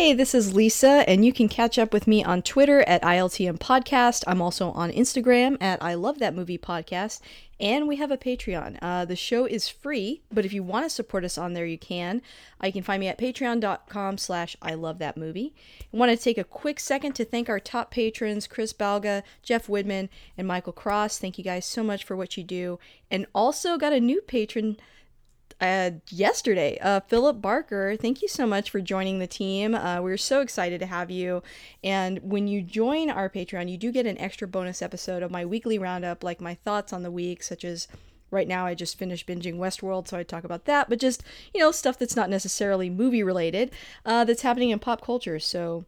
Hey, this is Lisa, and you can catch up with me on Twitter at ILTM Podcast. I'm also on Instagram at I Love That Movie Podcast, and we have a Patreon. Uh, the show is free, but if you want to support us on there, you can. Uh, you can find me at patreon.com slash I Love That Movie. I want to take a quick second to thank our top patrons, Chris Balga, Jeff Woodman, and Michael Cross. Thank you guys so much for what you do. And also got a new patron uh, yesterday. Uh, Philip Barker, thank you so much for joining the team. Uh, we're so excited to have you. And when you join our Patreon, you do get an extra bonus episode of my weekly roundup, like my thoughts on the week, such as right now I just finished binging Westworld, so I talk about that, but just, you know, stuff that's not necessarily movie related uh, that's happening in pop culture. So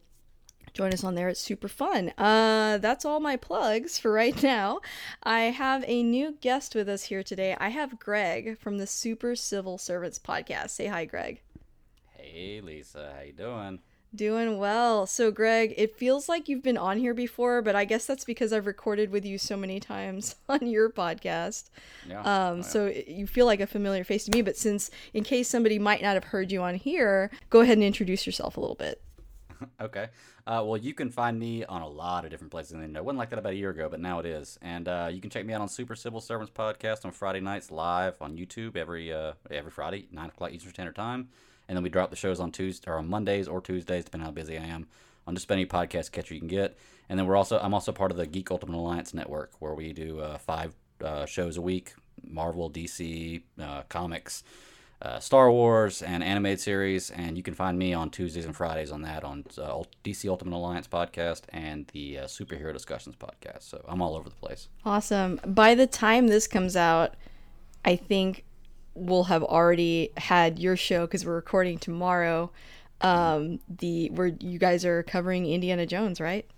join us on there. It's super fun. Uh, that's all my plugs for right now. I have a new guest with us here today. I have Greg from the Super Civil Servants podcast. Say hi, Greg. Hey, Lisa. How you doing? Doing well. So, Greg, it feels like you've been on here before, but I guess that's because I've recorded with you so many times on your podcast. Yeah. Um, yeah. So you feel like a familiar face to me. But since, in case somebody might not have heard you on here, go ahead and introduce yourself a little bit. okay. Uh, well, you can find me on a lot of different places. It wasn't like that about a year ago, but now it is. And uh, you can check me out on Super Civil Servants podcast on Friday nights live on YouTube every uh, every Friday, nine o'clock Eastern Standard Time. And then we drop the shows on Tuesday or on Mondays or Tuesdays, depending how busy I am, on just about any podcast catcher you can get. And then we're also I'm also part of the Geek Ultimate Alliance network, where we do uh, five uh, shows a week: Marvel, DC, uh, comics uh, Star Wars and animated series, and you can find me on Tuesdays and Fridays on that on uh, DC Ultimate Alliance podcast and the uh, Superhero Discussions podcast. So I'm all over the place. Awesome. By the time this comes out, I think we'll have already had your show because we're recording tomorrow. Um, the where you guys are covering Indiana Jones, right?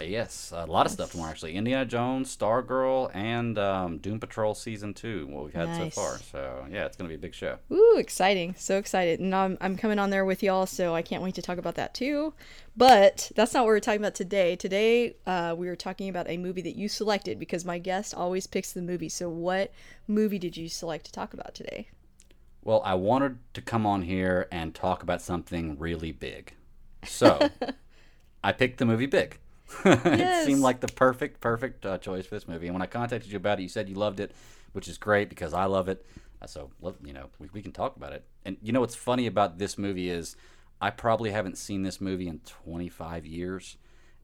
Yes, a lot of stuff tomorrow actually. Indiana Jones, Stargirl, and um, Doom Patrol season two. What we've had nice. so far. So yeah, it's gonna be a big show. Ooh, exciting! So excited, and I'm I'm coming on there with y'all. So I can't wait to talk about that too. But that's not what we're talking about today. Today uh, we were talking about a movie that you selected because my guest always picks the movie. So what movie did you select to talk about today? Well, I wanted to come on here and talk about something really big. So I picked the movie Big. it seemed like the perfect, perfect uh, choice for this movie. And when I contacted you about it, you said you loved it, which is great because I love it. Uh, so, you know, we, we can talk about it. And you know what's funny about this movie is I probably haven't seen this movie in 25 years.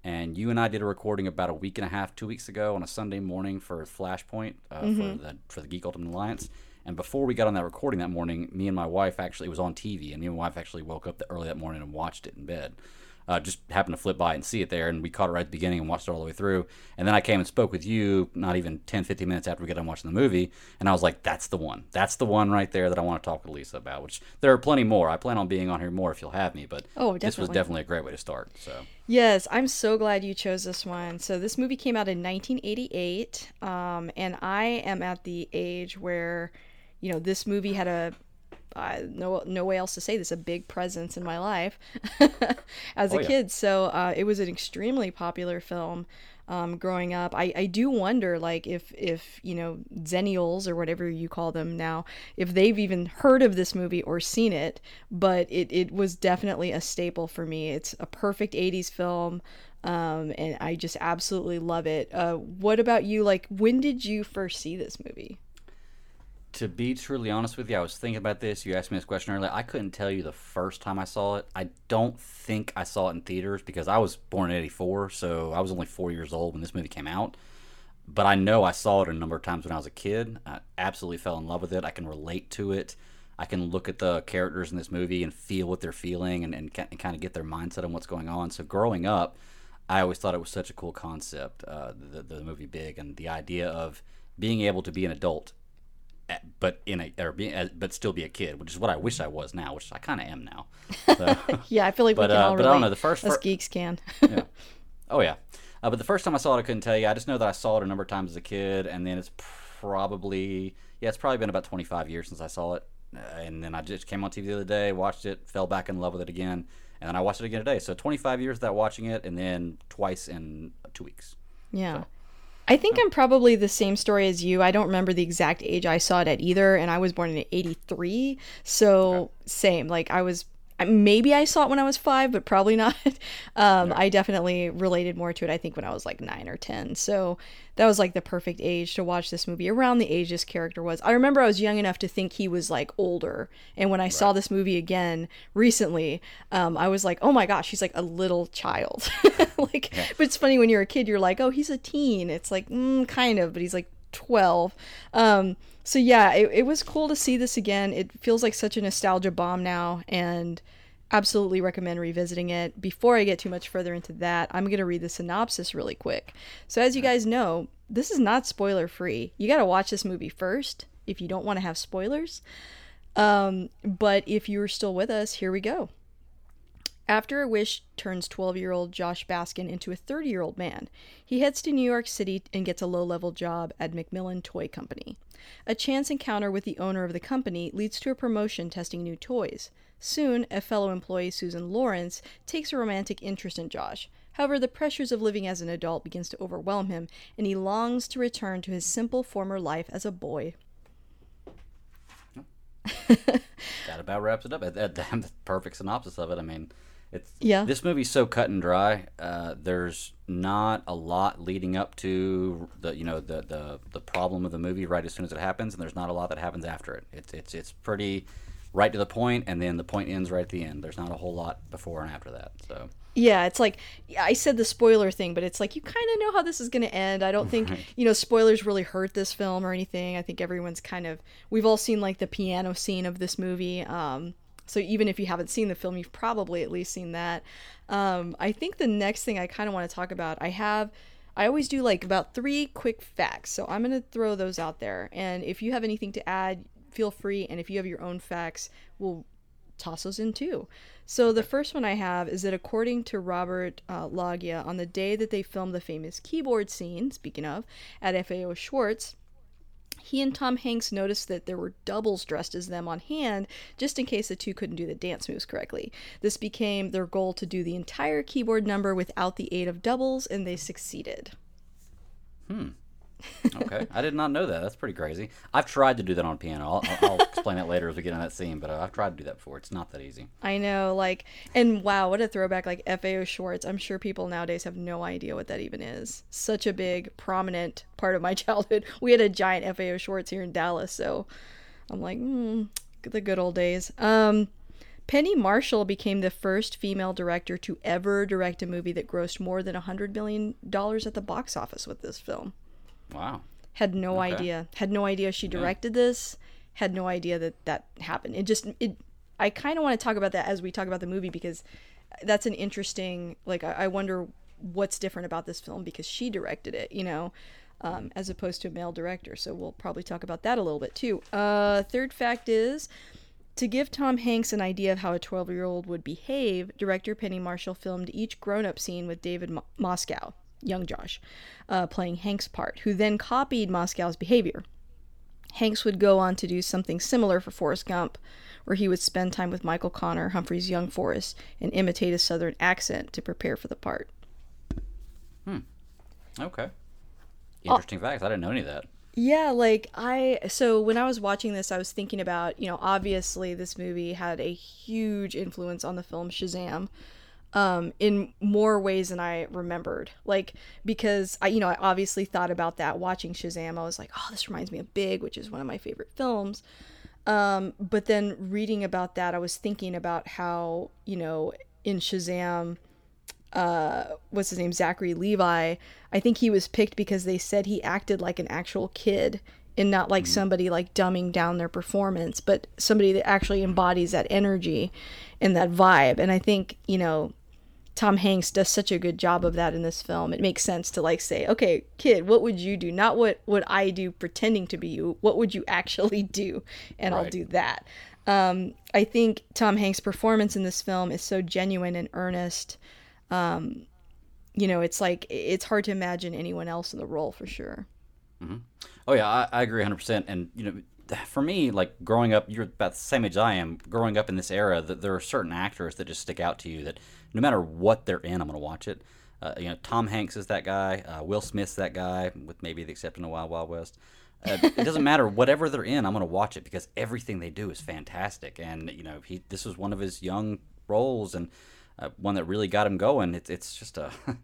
And you and I did a recording about a week and a half, two weeks ago on a Sunday morning for Flashpoint uh, mm-hmm. for the for the Geek Ultimate Alliance. And before we got on that recording that morning, me and my wife actually it was on TV, and me and my wife actually woke up early that morning and watched it in bed uh, just happened to flip by and see it there, and we caught it right at the beginning and watched it all the way through. And then I came and spoke with you not even 10, 15 minutes after we got done watching the movie, and I was like, that's the one. That's the one right there that I want to talk with Lisa about, which there are plenty more. I plan on being on here more if you'll have me, but oh, this was definitely a great way to start. So. Yes, I'm so glad you chose this one. So this movie came out in 1988, um, and I am at the age where, you know, this movie had a I, no no way else to say this a big presence in my life as oh, a yeah. kid. So uh, it was an extremely popular film um, growing up. I, I do wonder like if if you know Zennials or whatever you call them now, if they've even heard of this movie or seen it. But it it was definitely a staple for me. It's a perfect '80s film. Um, and I just absolutely love it. Uh, what about you? Like, when did you first see this movie? To be truly honest with you, I was thinking about this. You asked me this question earlier. I couldn't tell you the first time I saw it. I don't think I saw it in theaters because I was born in '84, so I was only four years old when this movie came out. but I know I saw it a number of times when I was a kid. I absolutely fell in love with it. I can relate to it. I can look at the characters in this movie and feel what they're feeling and, and, and kind of get their mindset on what's going on. So growing up, I always thought it was such a cool concept, uh, the, the movie Big, and the idea of being able to be an adult, but in a or being but still be a kid, which is what I wish I was now, which I kind of am now. So, yeah, I feel like but, we can uh, all but. I don't know the first Us fir- geeks can. yeah. Oh yeah. Uh, but the first time I saw it, I couldn't tell you. I just know that I saw it a number of times as a kid, and then it's probably yeah, it's probably been about 25 years since I saw it. Uh, and then I just came on TV the other day, watched it, fell back in love with it again, and then I watched it again today. So 25 years without watching it, and then twice in two weeks. Yeah. I think I'm probably the same story as you. I don't remember the exact age I saw it at either, and I was born in 83. So, same. Like, I was maybe I saw it when I was five, but probably not. Um, I definitely related more to it, I think, when I was like nine or 10. So that was like the perfect age to watch this movie around the age this character was. I remember I was young enough to think he was like older. And when I saw this movie again recently, um, I was like, oh my gosh, he's like a little child. like, but it's funny when you're a kid, you're like, oh, he's a teen. It's like, mm, kind of, but he's like 12. Um, so yeah, it, it was cool to see this again. It feels like such a nostalgia bomb now, and absolutely recommend revisiting it. Before I get too much further into that, I'm going to read the synopsis really quick. So, as you guys know, this is not spoiler free. You got to watch this movie first if you don't want to have spoilers. Um, but if you're still with us, here we go. After a wish turns 12 year old Josh Baskin into a 30 year old man, he heads to New York City and gets a low level job at Macmillan Toy Company. A chance encounter with the owner of the company leads to a promotion testing new toys. Soon, a fellow employee, Susan Lawrence, takes a romantic interest in Josh. However, the pressures of living as an adult begins to overwhelm him, and he longs to return to his simple former life as a boy. That about wraps it up. That, that, the perfect synopsis of it. I mean, it's Yeah. This movie's so cut and dry. Uh, there's not a lot leading up to the you know the, the the problem of the movie right as soon as it happens, and there's not a lot that happens after it. It's it's it's pretty right to the point, and then the point ends right at the end. There's not a whole lot before and after that. So Yeah, it's like I said the spoiler thing, but it's like you kind of know how this is going to end. I don't think, you know, spoilers really hurt this film or anything. I think everyone's kind of we've all seen like the piano scene of this movie. Um so even if you haven't seen the film, you've probably at least seen that. Um I think the next thing I kind of want to talk about, I have I always do like about 3 quick facts. So I'm going to throw those out there. And if you have anything to add, feel free and if you have your own facts, we'll toss those in too. So the first one I have is that according to Robert uh, Loggia, on the day that they filmed the famous keyboard scene, speaking of, at FAO Schwarz, he and Tom Hanks noticed that there were doubles dressed as them on hand just in case the two couldn't do the dance moves correctly. This became their goal to do the entire keyboard number without the aid of doubles, and they succeeded. Hmm. Okay, I did not know that. That's pretty crazy. I've tried to do that on piano. I'll, I'll, explain that later as we get in that scene. But uh, I've tried to do that before. It's not that easy. I know, like, and wow, what a throwback! Like FAO Schwarz. I'm sure people nowadays have no idea what that even is. Such a big, prominent part of my childhood. We had a giant FAO Schwarz here in Dallas, so I'm like, hmm, the good old days. Um, Penny Marshall became the first female director to ever direct a movie that grossed more than $100 million at the box office with this film. Wow. Had no Okay. idea. Had no idea she directed this. Had no idea that that happened. It just it. I kind of want to talk about that as we talk about the movie because that's an interesting. Like I, I wonder what's different about this film because she directed it. You know. Um, as opposed to a male director, so we'll probably talk about that a little bit too. Uh, third fact is to give Tom Hanks an idea of how a 12 year old would behave, director Penny Marshall filmed each grown up scene with David Mo- Moscow, young Josh, uh, playing Hank's part, who then copied Moscow's behavior. Hanks would go on to do something similar for Forrest Gump, where he would spend time with Michael Conner, Humphreys young Forrest, and imitate a southern accent to prepare for the part. Hmm. Okay. Interesting facts. I didn't know any of that. Yeah, like I so when I was watching this, I was thinking about, you know, obviously this movie had a huge influence on the film Shazam. Um, in more ways than I remembered. Like because I, you know, I obviously thought about that watching Shazam. I was like, oh, this reminds me of Big, which is one of my favorite films. Um, but then reading about that, I was thinking about how, you know, in Shazam, uh, what's his name, Zachary Levi, I think he was picked because they said he acted like an actual kid and not like somebody like dumbing down their performance, but somebody that actually embodies that energy and that vibe. And I think, you know, Tom Hanks does such a good job of that in this film. It makes sense to like say, okay, kid, what would you do? Not what would I do pretending to be you. What would you actually do? And I'll do that. Um, I think Tom Hanks' performance in this film is so genuine and earnest. Um, you know, it's like it's hard to imagine anyone else in the role for sure. Oh yeah, I, I agree 100. percent And you know, for me, like growing up, you're about the same age I am. Growing up in this era, that there are certain actors that just stick out to you. That no matter what they're in, I'm going to watch it. Uh, you know, Tom Hanks is that guy. Uh, Will Smith's that guy, with maybe the exception of Wild Wild West. Uh, it doesn't matter whatever they're in. I'm going to watch it because everything they do is fantastic. And you know, he this was one of his young roles and uh, one that really got him going. It's it's just a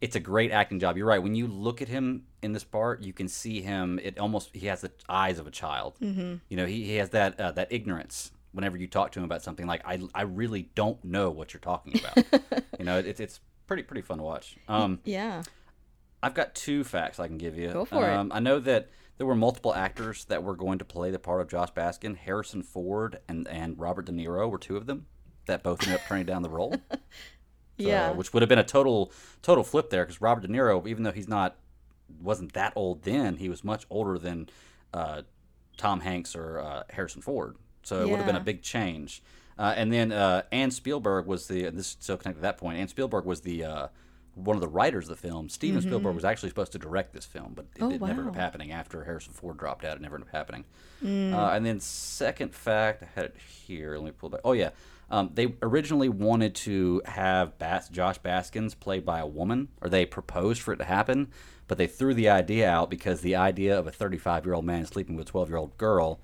it's a great acting job. You're right. When you look at him in this part, you can see him. It almost he has the eyes of a child. Mm-hmm. You know, he, he has that uh, that ignorance. Whenever you talk to him about something, like I, I really don't know what you're talking about. you know, it's it's pretty pretty fun to watch. Um, Yeah. I've got two facts I can give you. Go for it. um, I know that there were multiple actors that were going to play the part of Josh Baskin. Harrison Ford and, and Robert De Niro were two of them that both ended up turning down the role. So, Yeah. which would have been a total total flip there because Robert De Niro, even though he's not wasn't that old then, he was much older than uh, Tom Hanks or uh, Harrison Ford. So it would have been a big change. Uh, and then uh, Anne Spielberg was the this is so connected to that point. Anne Spielberg was the uh, one of the writers of the film. Steven Spielberg was actually supposed to direct this film, but it, Mm-hmm. Oh, it never ended up happening after Harrison Ford dropped out. It never ended up happening. Mm. Uh, and then second fact, I had it here. Let me pull it back. Oh yeah, um, they originally wanted to have Bas- Josh Baskins played by a woman, or they proposed for it to happen, but they threw the idea out because the idea of a 35 year old man sleeping with a 12 year old girl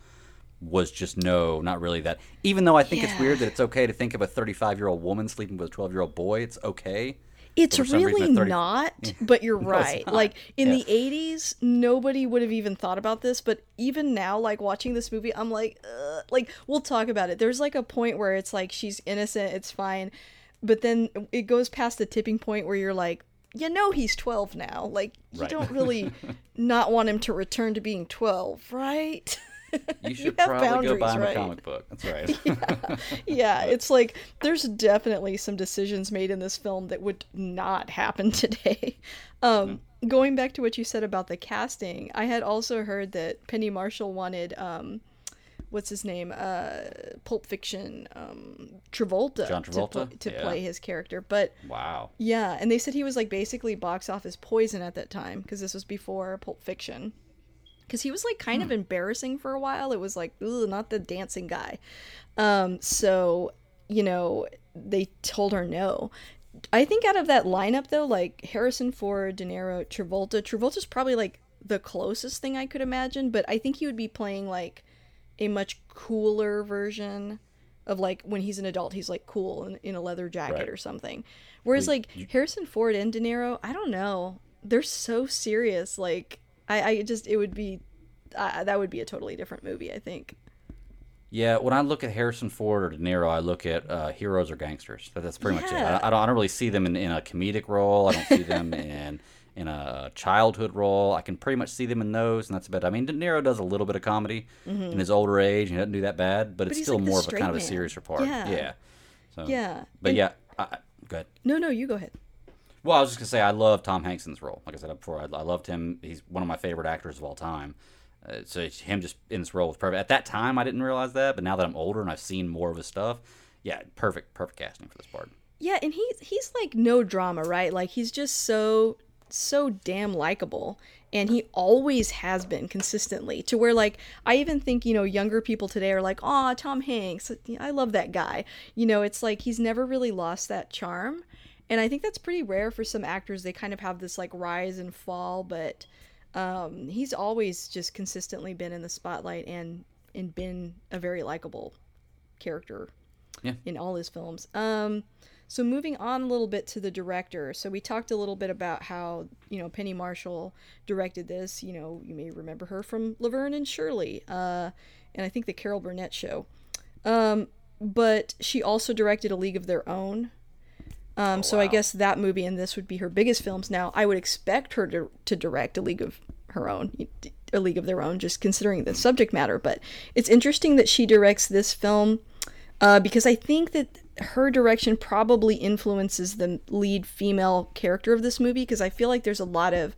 was just no, not really that. Even though I think it's weird that it's okay to think of a 35 year old woman sleeping with a 12 year old boy, it's okay. It's But for some reason, really 30 not, but you're right. not. Like in Yeah. the 80s, nobody would have even thought about this, but even now like watching this movie, I'm like Ugh. like we'll talk about it. There's like a point where it's like she's innocent, it's fine. But then it goes past the tipping point where you're like, you know he's 12 now. Like you Right. don't really not want him to return to being 12, right? You should have probably go buy him right? a comic book. That's right. yeah, yeah, it's like there's definitely some decisions made in this film that would not happen today. Um, Going back to what you said about the casting, I had also heard that Penny Marshall wanted, um, what's his name, uh, Pulp Fiction, um, Travolta, John to, Travolta? pl- to Yeah. play his character, but wow. yeah, and they said he was like basically box office poison at that time because this was before Pulp Fiction. Because he was like kind of embarrassing for a while. It was like, ooh, not the dancing guy. Um, so, you know, they told her no. I think out of that lineup though, like Harrison Ford, De Niro, Travolta, Travolta's probably like the closest thing I could imagine, but I think he would be playing like a much cooler version of like when he's an adult, he's like cool in, in a leather jacket Right. or something. Whereas like Harrison Ford and De Niro, I don't know, they're so serious. Like I, I just it would be uh, that would be a totally different movie. I think. Yeah, when I look at Harrison Ford or De Niro, I look at uh, heroes or gangsters. That, that's pretty much it. I, I, don't, I don't really see them in, in a comedic role. I don't see them in in a childhood role. I can pretty much see them in those, and that's about. it. I mean, De Niro does a little bit of comedy in his older age, and he doesn't do that bad, but, it's Mm-hmm. still like more of a kind of a man. seriouser part. Yeah. yeah. So, Yeah, But and- yeah, I, I, go ahead. No, no, you go ahead. Well, I was just gonna say I love Tom Hanks in this role. Like I said before, I, I loved him. He's one of my favorite actors of all time. Uh, so him just in this role was perfect. At that time, I didn't realize that, but now that I'm older and I've seen more of his stuff, yeah, perfect, perfect casting for this part. Yeah, and he's he's like no drama, right? Like he's just so so damn likable and he always has been consistently to where like I even think, you know, younger people today are like, "Aw, Tom Hanks, I love that guy." You know, it's like he's never really lost that charm. And I think that's pretty rare for some actors. They kind of have this like rise and fall, but um he's always just consistently been in the spotlight and and been a very likable character Yeah. in all his films. Um, so moving on a little bit to the director. So we talked a little bit about how you know Penny Marshall directed this. You know, you may remember her from Laverne and Shirley, uh, and I think the Carol Burnett show. Um, but she also directed A League of Their Own, Um, oh, so wow. I guess that movie and this would be her biggest films. Now I would expect her to to direct a League of her own, a League of Their Own, just considering the subject matter. But it's interesting that she directs this film uh, because I think that her direction probably influences the lead female character of this movie because I feel like there's a lot of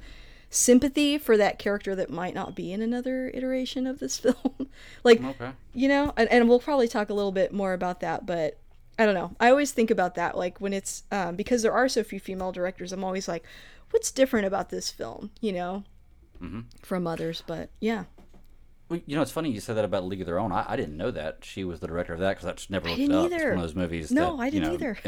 sympathy for that character that might not be in another iteration of this film. like, okay. you know, and, and we'll probably talk a little bit more about that, but I don't know. I always think about that, like when it's um, because there are so few female directors. I'm always like, what's different about this film, you know, mm-hmm. from others? But yeah. Well, you know, it's funny you said that about League of Their Own. I, I didn't know that she was the director of that because that's never looked up. Either. It's one of those movies. No, that, I didn't you know, either.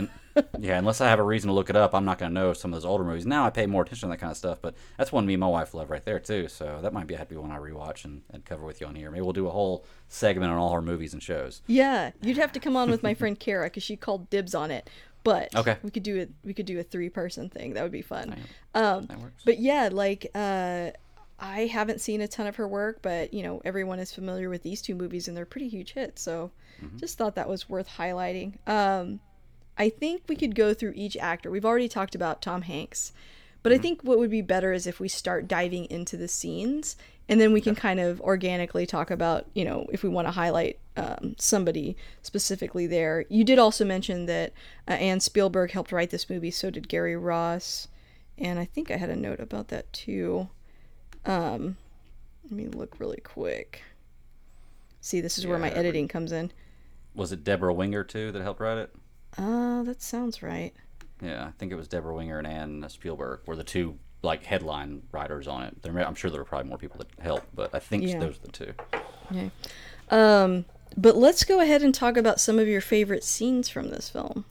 yeah, unless I have a reason to look it up, I'm not going to know some of those older movies. Now I pay more attention to that kind of stuff, but that's one me and my wife love right there too. So that might be a happy one I rewatch and, and cover with you on here. Maybe we'll do a whole segment on all her movies and shows. Yeah, you'd have to come on with my friend Kara because she called dibs on it. But okay. we could do it. We could do a three person thing. That would be fun. Um, that works. But yeah, like. Uh, I haven't seen a ton of her work, but you know everyone is familiar with these two movies, and they're pretty huge hits. So, mm-hmm. just thought that was worth highlighting. Um, I think we could go through each actor. We've already talked about Tom Hanks, but mm-hmm. I think what would be better is if we start diving into the scenes, and then we can kind of organically talk about you know if we want to highlight um, somebody specifically there. You did also mention that uh, Anne Spielberg helped write this movie. So did Gary Ross, and I think I had a note about that too. Um, let me look really quick. See, this is yeah, where my editing comes in. Was it Deborah Winger too that helped write it? Uh, that sounds right. Yeah, I think it was Deborah Winger and Anne Spielberg were the two like headline writers on it. There, I'm sure there were probably more people that helped, but I think yeah. those are the two. Yeah. Um, but let's go ahead and talk about some of your favorite scenes from this film.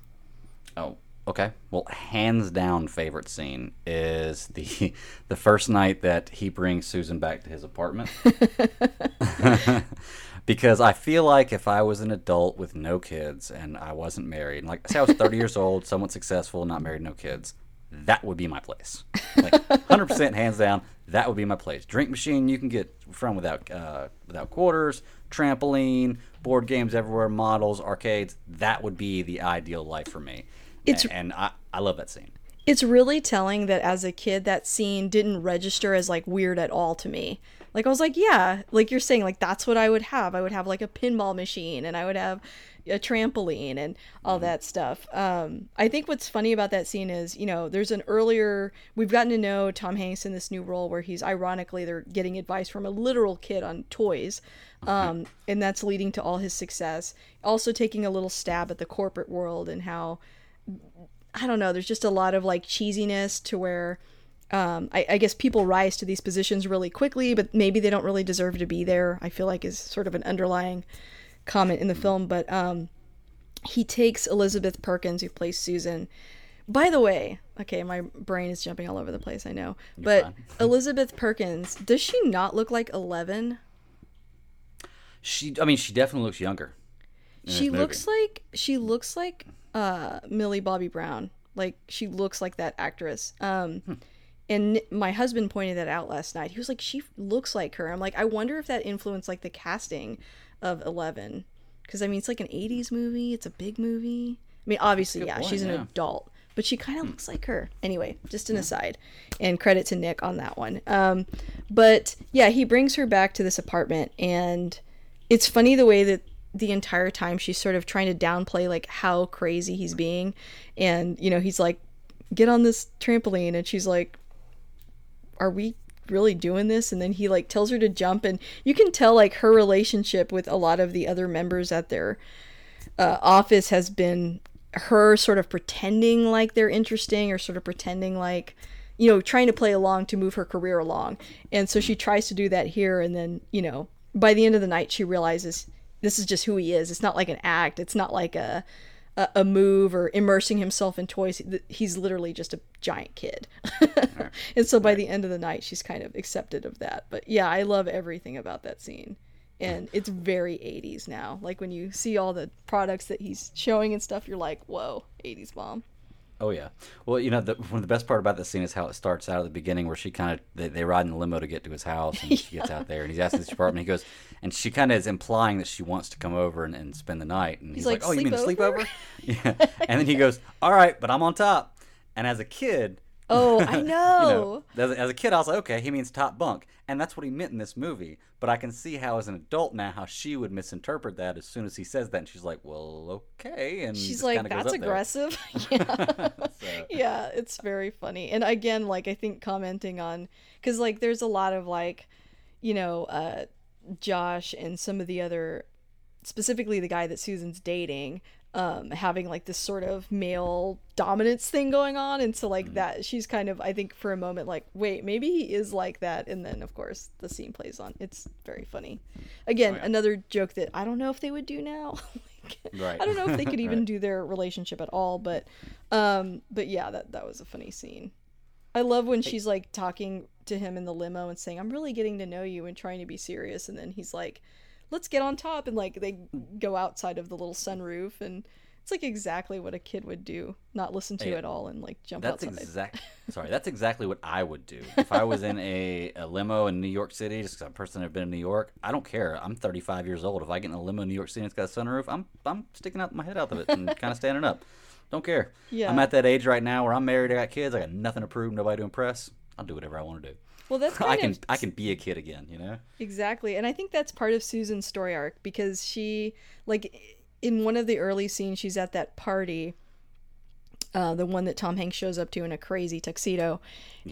Oh, Okay. Well, hands down favorite scene is the the first night that he brings Susan back to his apartment. because I feel like if I was an adult with no kids and I wasn't married, like say I was 30 years old, somewhat successful, not married, no kids, that would be my place. Like 100% hands down, that would be my place. Drink machine you can get from without uh, without quarters, trampoline, board games everywhere, models, arcades. That would be the ideal life for me it's and I, I love that scene. It's really telling that as a kid that scene didn't register as like weird at all to me. Like i was like yeah like you're saying like that's what i would have. I would have like a pinball machine and i would have a trampoline and all mm-hmm. that stuff. Um, i think what's funny about that scene is you know there's an earlier we've gotten to know tom hanks in this new role where he's ironically they're getting advice from a literal kid on toys um, and that's leading to all his success. Also taking a little stab at the corporate world and how I don't know, there's just a lot of like cheesiness to where um, I, I, guess people rise to these positions really quickly, but maybe they don't really deserve to be there. I feel like is sort of an underlying comment in the film. But um, he takes Elizabeth Perkins, who plays Susan. By the way, okay, my brain is jumping all over the place. I know, You're but Elizabeth Perkins, does she not look like eleven? She, I mean, she definitely looks younger. She looks like she looks like uh, Millie Bobby Brown. Like she looks like that actress. Um, hmm. And my husband pointed that out last night. He was like, "She looks like her." I'm like, I wonder if that influenced like the casting of Eleven, because I mean, it's like an '80s movie. It's a big movie. I mean, obviously, yeah, point, she's an yeah. adult, but she kind of hmm. looks like her. Anyway, just an yeah. aside, and credit to Nick on that one. Um, but yeah, he brings her back to this apartment, and it's funny the way that the entire time she's sort of trying to downplay like how crazy he's being. And you know he's like get on this trampoline. And she's like are we really doing this? And then he like tells her to jump. And you can tell like her relationship with a lot of the other members at their uh, office has been her sort of pretending like they're interesting or sort of pretending like you know trying to play along to move her career along. And so she tries to do that here. And then you know by the end of the night she realizes this is just who he is. It's not like an act. It's not like a a, a move or immersing himself in toys. He's literally just a giant kid. and so by the end of the night, she's kind of accepted of that. But yeah, I love everything about that scene. And it's very 80s now. Like when you see all the products that he's showing and stuff, you're like, whoa, 80s mom. Oh yeah. Well, you know, the, one of the best part about this scene is how it starts out at the beginning, where she kind of they, they ride in the limo to get to his house, and yeah. she gets out there, and he's asking his apartment. He goes, and she kind of is implying that she wants to come over and, and spend the night, and he's, he's like, like, "Oh, you mean a sleepover?" yeah. And then he goes, "All right, but I'm on top." And as a kid, Oh, I know. you know as, as, a kid, I was like, okay, he means top bunk, and that's what he meant in this movie. But I can see how, as an adult now, how she would misinterpret that as soon as he says that, and she's like, well, okay, and she's like, that's aggressive. yeah, so. yeah, it's very funny. And again, like I think commenting on because like there's a lot of like, you know, uh, Josh and some of the other specifically the guy that Susan's dating um, having like this sort of male dominance thing going on. And so like mm-hmm. that she's kind of i think for a moment like wait maybe he is like that. And then of course the scene plays on. It's very funny. Again oh, yeah. another joke that i don't know if they would do now. Like, right. i don't know if they could even right. do their relationship at all. But um but yeah that that was a funny scene. I love when she's like talking to him in the limo and saying i'm really getting to know you and trying to be serious. And then he's like let's get on top and like they go outside of the little sunroof and it's like exactly what a kid would do not listen to hey, it all and like jump out. that's outside. exact sorry that's exactly what i would do. If i was in a, a limo in new york city just because i'm a person i've been in new york i don't care. I'm 35 years old. If i get in a limo in new york city and it's got a sunroof i'm i'm sticking out my head out of it and kind of standing up. Don't care. Yeah. i'm at that age right now where i'm married i got kids i got nothing to prove nobody to impress. I'll do whatever i want to do well, that's I can of... I can be a kid again, you know. Exactly, and I think that's part of Susan's story arc because she like in one of the early scenes she's at that party. Uh, the one that Tom Hanks shows up to in a crazy tuxedo,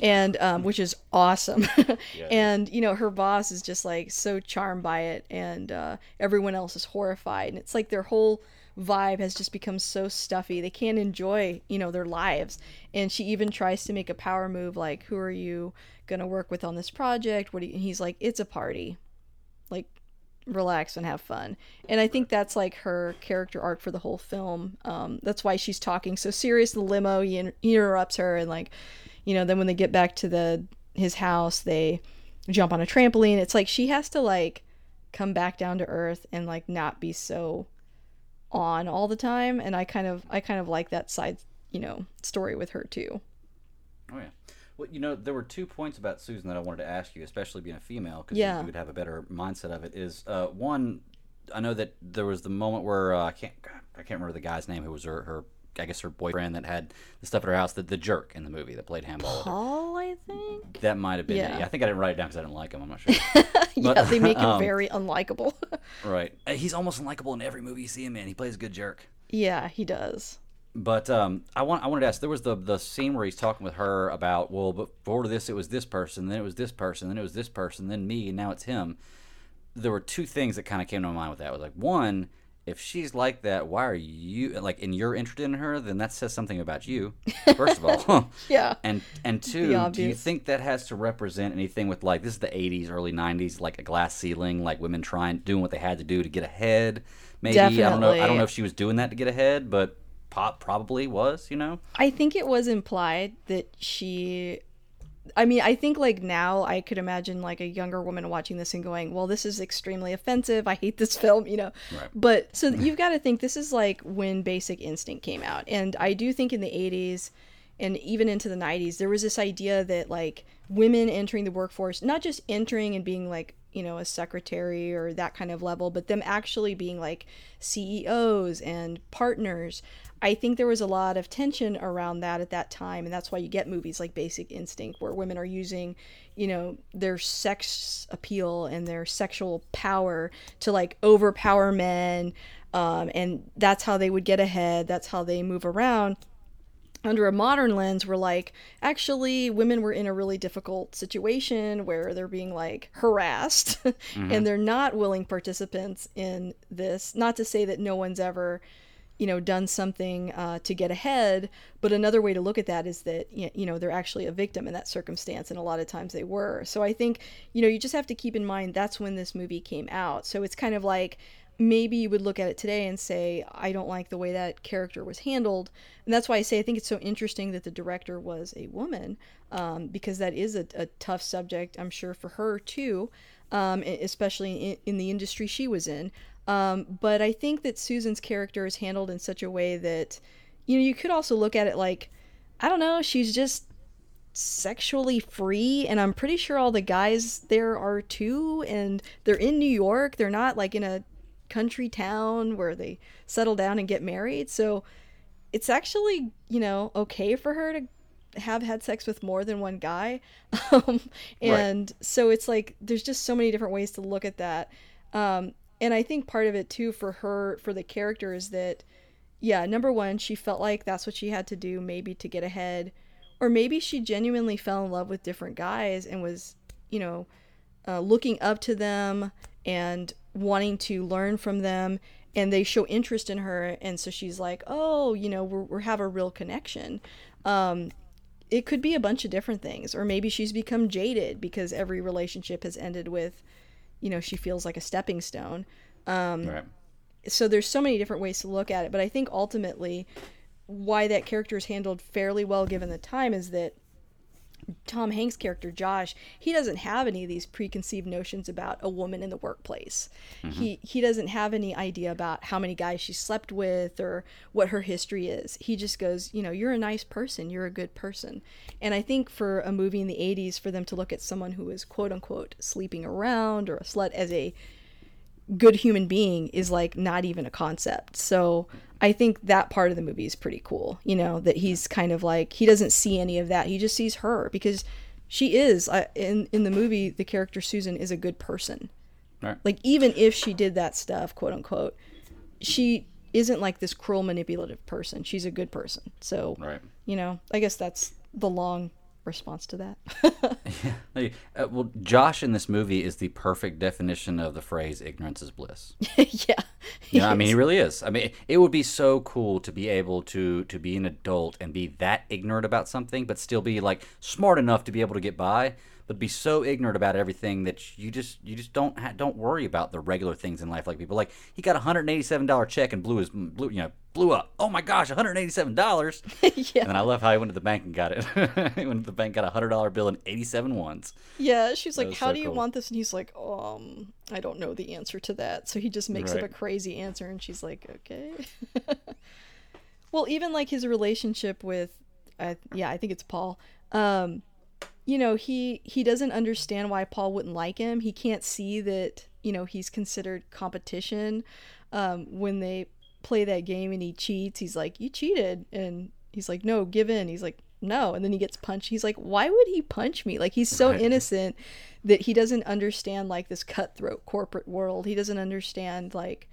and um, which is awesome. yeah. And you know her boss is just like so charmed by it, and uh, everyone else is horrified. And it's like their whole vibe has just become so stuffy. They can't enjoy, you know, their lives. And she even tries to make a power move like, "Who are you going to work with on this project?" What do you, and he's like, "It's a party." Like relax and have fun. And I think that's like her character arc for the whole film. Um, that's why she's talking so serious. The limo he, in- he interrupts her, and like, you know, then when they get back to the his house, they jump on a trampoline. It's like she has to like come back down to earth and like not be so on all the time and I kind of I kind of like that side, you know, story with her too. Oh yeah. Well, you know, there were two points about Susan that I wanted to ask you, especially being a female, because yeah. you would have a better mindset of it. Is uh, one, I know that there was the moment where uh, I can't, I can't remember the guy's name who was her, her I guess her boyfriend that had the stuff at her house, the, the jerk in the movie that played handball. Paul, I think. That might have been yeah. it. Yeah, I think I didn't write it down because I didn't like him. I'm not sure. yeah, they make him um, very unlikable. right. He's almost unlikable in every movie you see him in. He plays a good jerk. Yeah, he does. But um, I want I wanted to ask. There was the the scene where he's talking with her about well, before this it was this person, then it was this person, then it was this person, then me, and now it's him. There were two things that kind of came to my mind with that. It was like one if she's like that, why are you like and you're interested in her? Then that says something about you, first of all. yeah. And and two, do you think that has to represent anything with like this is the '80s, early '90s, like a glass ceiling, like women trying doing what they had to do to get ahead? Maybe Definitely. I don't know. I don't know if she was doing that to get ahead, but pop probably was. You know. I think it was implied that she I mean, I think like now I could imagine like a younger woman watching this and going, "Well, this is extremely offensive. I hate this film," you know. Right. But so you've got to think this is like when Basic Instinct came out, and I do think in the '80s and even into the '90s there was this idea that like women entering the workforce, not just entering and being like you know a secretary or that kind of level, but them actually being like CEOs and partners. I think there was a lot of tension around that at that time, and that's why you get movies like Basic Instinct, where women are using, you know, their sex appeal and their sexual power to like overpower men, um, and that's how they would get ahead. That's how they move around. Under a modern lens, we're like, actually, women were in a really difficult situation where they're being like harassed mm-hmm. and they're not willing participants in this. Not to say that no one's ever you know done something uh, to get ahead but another way to look at that is that you know they're actually a victim in that circumstance and a lot of times they were. So i think you know you just have to keep in mind that's when this movie came out. So it's kind of like maybe you would look at it today and say i don't like the way that character was handled. And that's why i say i think it's so interesting that the director was a woman um, because that is a, a, tough subject i'm sure for her too um, especially in, in the industry she was in um, but I think that Susan's character is handled in such a way that, you know, you could also look at it like, I don't know, she's just sexually free and i'm pretty sure all the guys there are too and they're in new york. They're not like in a country town where they settle down and get married. So it's actually you know okay for her to have had sex with more than one guy. Um, and right. so it's like there's just so many different ways to look at that. Um, and i think part of it too for her for the character is that yeah number one she felt like that's what she had to do maybe to get ahead or maybe she genuinely fell in love with different guys and was you know uh, looking up to them and wanting to learn from them and they show interest in her and so she's like oh you know we we have a real connection. Um, it could be a bunch of different things or maybe she's become jaded because every relationship has ended with you know she feels like a stepping stone um, right. so there's so many different ways to look at it but i think ultimately why that character is handled fairly well given the time is that Tom Hanks' character Josh, he doesn't have any of these preconceived notions about a woman in the workplace. Mm-hmm. He he doesn't have any idea about how many guys she slept with or what her history is. He just goes, you know, you're a nice person, you're a good person. And I think for a movie in the 80s for them to look at someone who is quote unquote sleeping around or a slut as a good human being is like not even a concept. So I think that part of the movie is pretty cool. You know, that he's kind of like he doesn't see any of that. He just sees her because she is uh, in in the movie the character Susan is a good person. Right. Like even if she did that stuff, quote unquote, she isn't like this cruel manipulative person. She's a good person. So, right. you know, I guess that's the long response to that. yeah. Uh, well, Josh in this movie is the perfect definition of the phrase "ignorance is bliss." yeah, you know, I mean, he really is. I mean, it would be so cool to be able to to be an adult and be that ignorant about something, but still be like smart enough to be able to get by but be so ignorant about everything that you just you just don't ha- don't worry about the regular things in life like people. Like he got a hundred and eighty seven dollar check and blew his blew you know blew up. Oh my gosh one hundred and eighty seven dollars. Yeah. And I love how he went to the bank and got it. He went to the bank got a hundred dollar bill and eighty seven ones. Yeah she's like how so do you cool. want this? And he's like um I don't know the answer to that. So he just makes right. up a crazy answer and she's like okay. Well even like his relationship with uh, yeah I think it's Paul. Um you know he he doesn't understand why paul wouldn't like him. He can't see that you know he's considered competition um, when they play that game and he cheats. He's like you cheated. And he's like no give in. He's like no. And then he gets punched. He's like why would he punch me? Like he's so right. innocent that he doesn't understand like this cutthroat corporate world. He doesn't understand like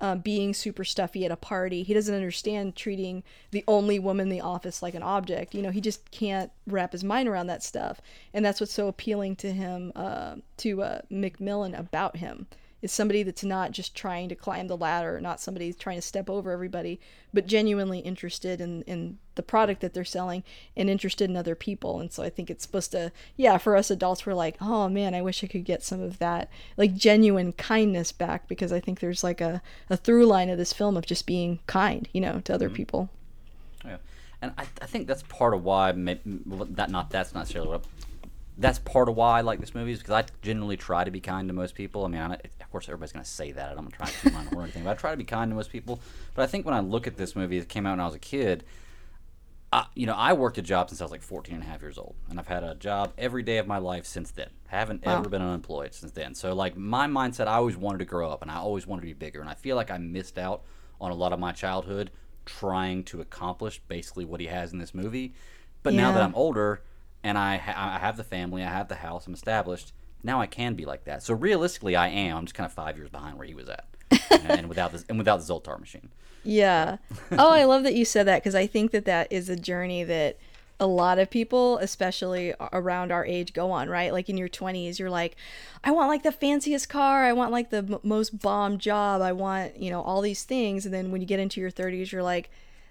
um, being super stuffy at a party. He doesn't understand treating the only woman in the office like an object. You know, he just can't wrap his mind around that stuff. And that's what's so appealing to him, uh, to uh, Macmillan about him is somebody that's not just trying to climb the ladder, not somebody trying to step over everybody, but genuinely interested in, in the product that they're selling and interested in other people. And so I think it's supposed to, yeah, for us adults, we're like, oh man, I wish I could get some of that like genuine kindness back because I think there's like a, a through line of this film of just being kind, you know, to other mm-hmm. people. Yeah. And I, I think that's part of why maybe, that not that's not necessarily what that's part of why I like this movie is because I generally try to be kind to most people. I mean, I, of course, everybody's going to say that. I'm trying to mind or anything, but I try to be kind to most people. But I think when I look at this movie, it came out when I was a kid. I, you know, I worked a job since I was like 14 and a half years old, and I've had a job every day of my life since then. I haven't wow. ever been unemployed since then. So, like, my mindset, I always wanted to grow up, and I always wanted to be bigger, and I feel like I missed out on a lot of my childhood trying to accomplish basically what he has in this movie. But yeah. now that I'm older and I, ha- I have the family, I have the house, I'm established. Now I can be like that. So realistically, I am. I'm just kind of five years behind where he was at, and without this, and without the Zoltar machine. Yeah. oh, I love that you said that because I think that that is a journey that a lot of people, especially around our age, go on, right? Like in your 20s, you're like, I want like the fanciest car. I want like the m- most bomb job. I want, you know, all these things. And then when you get into your 30s, you're like,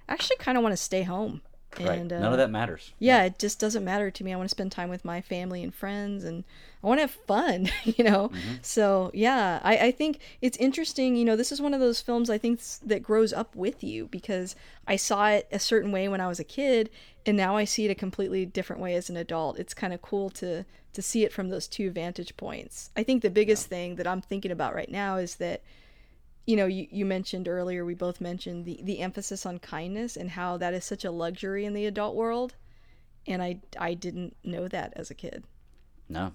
I actually kind of want to stay home. Right. And, uh, None of that matters. Yeah, it just doesn't matter to me. I want to spend time with my family and friends, and I want to have fun. You know. Mm-hmm. So yeah, I, I think it's interesting. You know, this is one of those films I think that grows up with you because I saw it a certain way when I was a kid, and now I see it a completely different way as an adult. It's kind of cool to to see it from those two vantage points. I think the biggest yeah. thing that I'm thinking about right now is that you know, you, you mentioned earlier, we both mentioned the, the emphasis on kindness and how that is such a luxury in the adult world. And I, I didn't know that as a kid. No.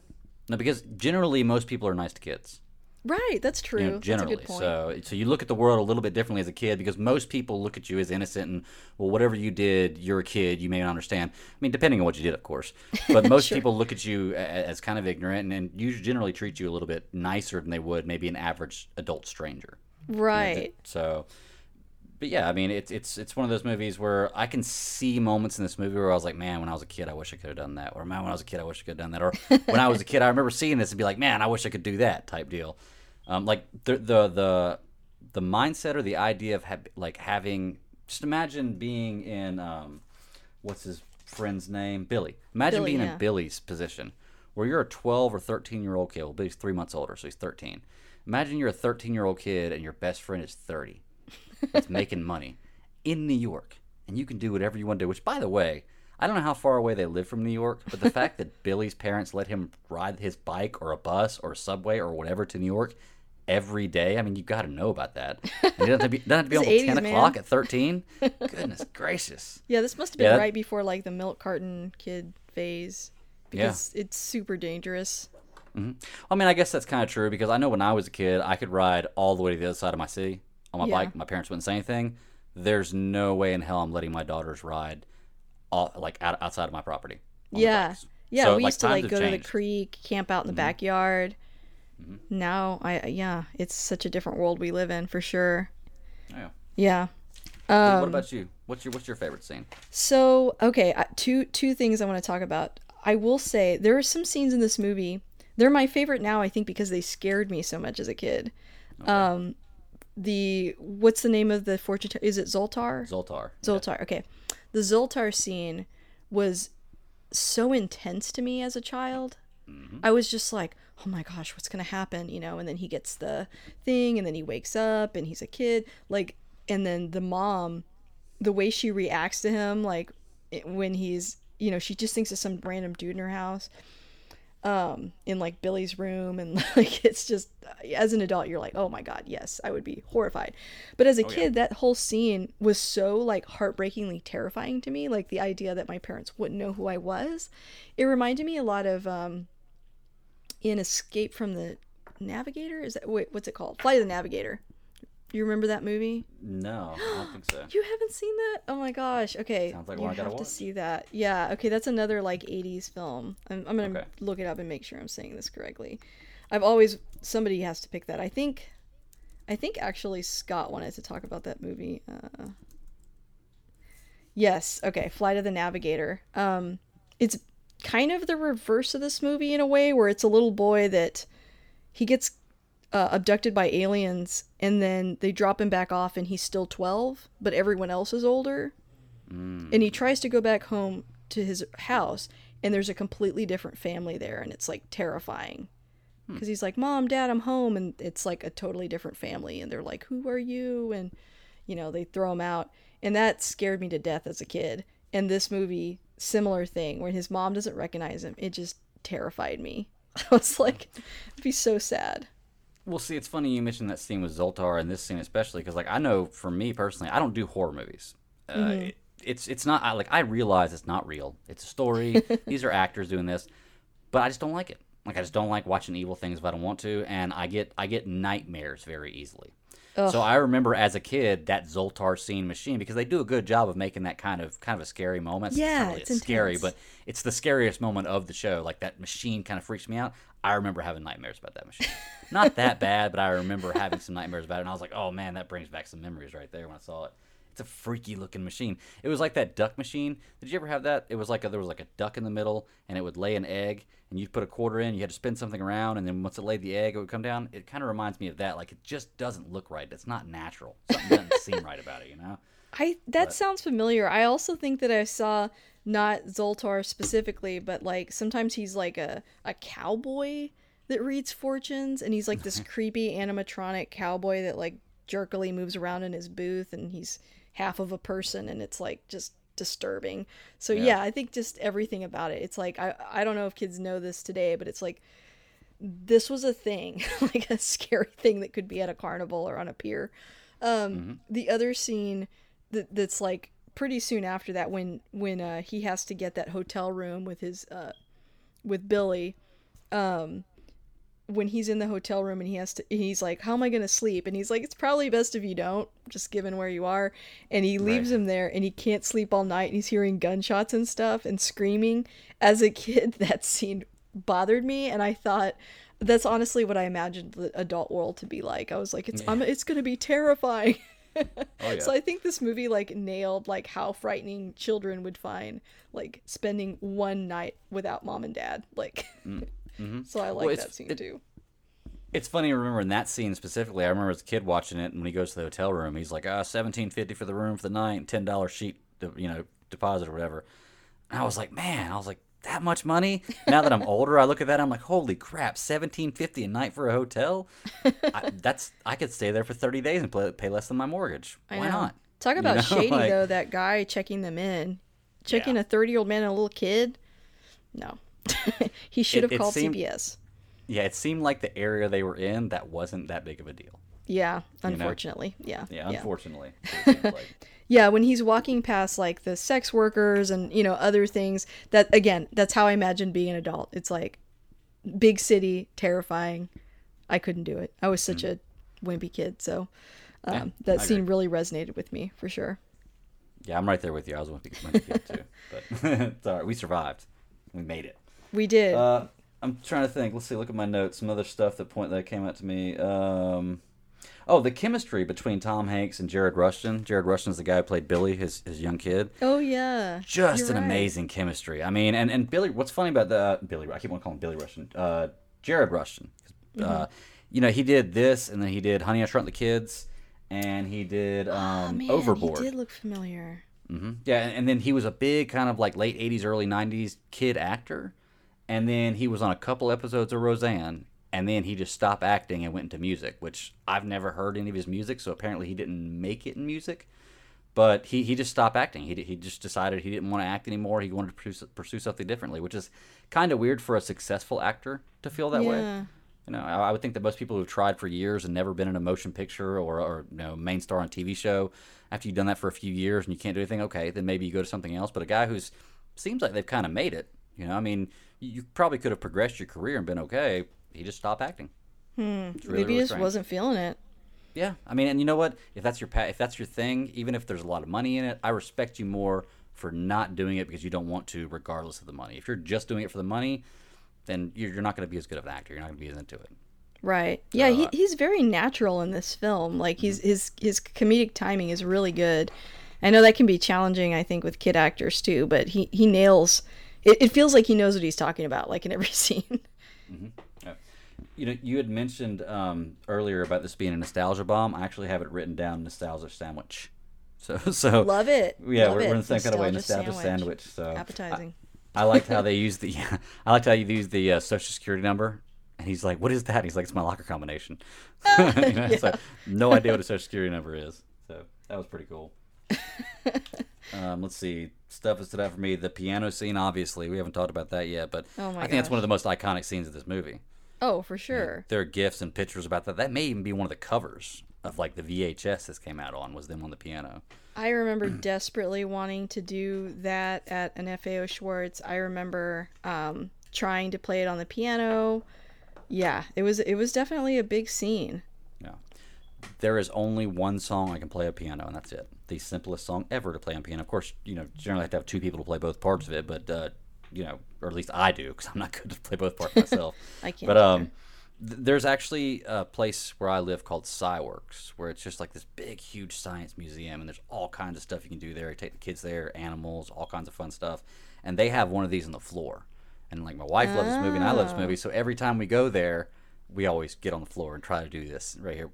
No, because generally most people are nice to kids. Right, that's true. You know, generally, so so you look at the world a little bit differently as a kid because most people look at you as innocent and well, whatever you did, you're a kid. You may not understand. I mean, depending on what you did, of course. But most sure. people look at you as kind of ignorant and, and you generally treat you a little bit nicer than they would maybe an average adult stranger. Right. So, but yeah, I mean, it's it's it's one of those movies where I can see moments in this movie where I was like, man, when I was a kid, I wish I could have done that, or man, when I was a kid, I wish I could have done that, or when I was a kid, I remember seeing this and be like, man, I wish I could do that type deal. Um, like the the the the mindset or the idea of ha- like having just imagine being in um, what's his friend's name Billy. Imagine Billy, being yeah. in Billy's position where you're a 12 or 13 year old kid. Well, Billy's three months older, so he's 13. Imagine you're a 13 year old kid and your best friend is 30. It's making money in New York, and you can do whatever you want to do. Which, by the way, I don't know how far away they live from New York, but the fact that Billy's parents let him ride his bike or a bus or a subway or whatever to New York every day. I mean, you've got to know about that. And it doesn't have to be, have to be until 80s, 10 o'clock at 13. Goodness gracious. Yeah, this must have been yeah, right before like the milk carton kid phase because yeah. it's super dangerous. Mm-hmm. I mean, I guess that's kind of true because I know when I was a kid, I could ride all the way to the other side of my city on my yeah. bike. My parents wouldn't say anything. There's no way in hell I'm letting my daughters ride all, like out, outside of my property. Yeah. Yeah, so, we like, used to like go to the creek, camp out in the mm-hmm. backyard. Mm-hmm. Now, I yeah, it's such a different world we live in for sure. Yeah. Yeah. Um, what about you? What's your what's your favorite scene? So okay, two two things I want to talk about. I will say there are some scenes in this movie. They're my favorite now, I think, because they scared me so much as a kid. Okay. Um, the what's the name of the fortune? T- is it Zoltar? Zoltar. Zoltar. Yeah. Okay, the Zoltar scene was so intense to me as a child. Mm-hmm. I was just like, oh my gosh, what's going to happen? You know, and then he gets the thing and then he wakes up and he's a kid. Like, and then the mom, the way she reacts to him, like when he's, you know, she just thinks of some random dude in her house um in like Billy's room and like it's just as an adult you're like oh my god yes I would be horrified but as a oh, kid yeah. that whole scene was so like heartbreakingly terrifying to me like the idea that my parents wouldn't know who I was it reminded me a lot of um in Escape from the Navigator. Is that wait, what's it called? Flight of the Navigator. You remember that movie? No, I don't think so. you haven't seen that? Oh my gosh. Okay. Sounds like you one have to see that. Yeah. Okay, that's another like 80s film. I'm, I'm gonna okay. look it up and make sure I'm saying this correctly. I've always somebody has to pick that. I think, I think actually Scott wanted to talk about that movie. Uh, yes. Okay. Flight of the Navigator. Um, it's kind of the reverse of this movie in a way, where it's a little boy that he gets uh, abducted by aliens and then they drop him back off and he's still 12, but everyone else is older. Mm. And he tries to go back home to his house and there's a completely different family there and it's like terrifying. Because hmm. he's like, Mom, Dad, I'm home. And it's like a totally different family. And they're like, Who are you? And, you know, they throw him out. And that scared me to death as a kid. And this movie similar thing where his mom doesn't recognize him. It just terrified me. I was like, it'd be so sad. Well, see, it's funny you mentioned that scene with Zoltar and this scene especially because, like, I know for me personally, I don't do horror movies. Uh, mm-hmm. it, it's it's not I, like I realize it's not real. It's a story. These are actors doing this, but I just don't like it. Like I just don't like watching evil things if I don't want to, and I get I get nightmares very easily. Ugh. So I remember as a kid that Zoltar scene machine because they do a good job of making that kind of kind of a scary moment. Yeah, it's, really it's scary, but it's the scariest moment of the show. Like that machine kind of freaks me out. I remember having nightmares about that machine. Not that bad, but I remember having some nightmares about it, and I was like, "Oh man, that brings back some memories right there when I saw it." It's a freaky looking machine. It was like that duck machine. Did you ever have that? It was like a, there was like a duck in the middle, and it would lay an egg, and you'd put a quarter in. You had to spin something around, and then once it laid the egg, it would come down. It kind of reminds me of that. Like it just doesn't look right. It's not natural. Something doesn't seem right about it. You know. I that but. sounds familiar. I also think that I saw not Zoltar specifically, but like sometimes he's like a a cowboy that reads fortunes, and he's like this creepy animatronic cowboy that like jerkily moves around in his booth, and he's half of a person and it's like just disturbing. So yeah. yeah, I think just everything about it. It's like I I don't know if kids know this today, but it's like this was a thing, like a scary thing that could be at a carnival or on a pier. Um, mm-hmm. The other scene that that's like pretty soon after that, when when uh, he has to get that hotel room with his uh, with Billy. Um, when he's in the hotel room and he has to he's like how am i going to sleep and he's like it's probably best if you don't just given where you are and he leaves right. him there and he can't sleep all night and he's hearing gunshots and stuff and screaming as a kid that scene bothered me and i thought that's honestly what i imagined the adult world to be like i was like it's yeah. it's going to be terrifying oh, yeah. so i think this movie like nailed like how frightening children would find like spending one night without mom and dad like mm. Mm-hmm. So I like well, that scene it, too. It's funny remembering that scene specifically. I remember as a kid watching it, and when he goes to the hotel room, he's like, "Ah, seventeen fifty for the room for the night, ten dollar sheet, you know, deposit or whatever." And I was like, "Man," I was like, "That much money?" Now that I'm older, I look at that, I'm like, "Holy crap, seventeen fifty a night for a hotel? I, that's I could stay there for thirty days and pay, pay less than my mortgage. Why not?" Talk about you know? shady like, though. That guy checking them in, checking yeah. a thirty year old man and a little kid. No. he should have called seemed, CPS. Yeah, it seemed like the area they were in that wasn't that big of a deal. Yeah, unfortunately. You know? Yeah. Yeah, unfortunately. like. Yeah, when he's walking past like the sex workers and, you know, other things, that again, that's how I imagine being an adult. It's like big city, terrifying. I couldn't do it. I was such mm-hmm. a wimpy kid, so um, yeah, that scene really resonated with me for sure. Yeah, I'm right there with you. I was a wimpy, wimpy kid too, but it's all right. We survived. We made it. We did. Uh, I'm trying to think. Let's see. Look at my notes. Some other stuff that point that came out to me. Um, oh, the chemistry between Tom Hanks and Jared Rushton. Jared Rushton's the guy who played Billy, his his young kid. Oh yeah. Just You're an right. amazing chemistry. I mean, and and Billy. What's funny about the Billy? I keep on calling him Billy Rushton. Uh, Jared Rushton. Uh, mm-hmm. Uh, you know, he did this, and then he did Honey I Shrunk the Kids, and he did oh, um, oh, man, Overboard. He did look familiar. Mm-hmm. Yeah, and then he was a big kind of like late '80s, early '90s kid actor and then he was on a couple episodes of Roseanne, and then he just stopped acting and went into music, which I've never heard any of his music, so apparently he didn't make it in music. But he, he just stopped acting. He, he just decided he didn't want to act anymore. He wanted to pursue, pursue something differently, which is kind of weird for a successful actor to feel that yeah. way. You know, I, I, would think that most people who've tried for years and never been in a motion picture or, or you know main star on a TV show, after you've done that for a few years and you can't do anything, okay, then maybe you go to something else. But a guy who's seems like they've kind of made it. You know, I mean, you probably could have progressed your career and been okay. He just stopped acting. Hmm. Really, Maybe he just wasn't feeling it. Yeah, I mean, and you know what? If that's your if that's your thing, even if there's a lot of money in it, I respect you more for not doing it because you don't want to, regardless of the money. If you're just doing it for the money, then you're, you're not going to be as good of an actor. You're not going to be as into it. Right. Yeah, uh, he, he's very natural in this film. Like he's mm-hmm. his his comedic timing is really good. I know that can be challenging, I think, with kid actors too, but he he nails it, it feels like he knows what he's talking about, like in every scene. Mm-hmm. You know, you had mentioned um, earlier about this being a nostalgia bomb. I actually have it written down, nostalgia sandwich. So, so love it. Yeah, love we're, it. we're in the same kind of way, nostalgia sandwich. sandwich so appetizing. I, I liked how they used the. I liked how you used the uh, social security number and he's like, "What is that?" And he's like, "It's my locker combination." you know, yeah. It's like no idea what a social security number is. So that was pretty cool. um, let's see stuff that stood out for me. The piano scene, obviously, we haven't talked about that yet, but oh I think gosh. that's one of the most iconic scenes of this movie. Oh, for sure. There are gifs and pictures about that. That may even be one of the covers of like the VHS this came out on was them on the piano. I remember desperately wanting to do that at an FAO Schwarz. I remember um, trying to play it on the piano. Yeah, it was it was definitely a big scene. Yeah. There is only one song I can play a piano, and that's it the simplest song ever to play on piano. Of course, you know, generally have to have two people to play both parts of it, but uh, you know, or at least I do because I'm not good to play both parts myself. I can't. But um, th- there's actually a place where I live called SciWorks, where it's just like this big, huge science museum, and there's all kinds of stuff you can do there. You take the kids there, animals, all kinds of fun stuff, and they have one of these on the floor. And like my wife oh. loves this movie, and I love this movie, so every time we go there, we always get on the floor and try to do this right here.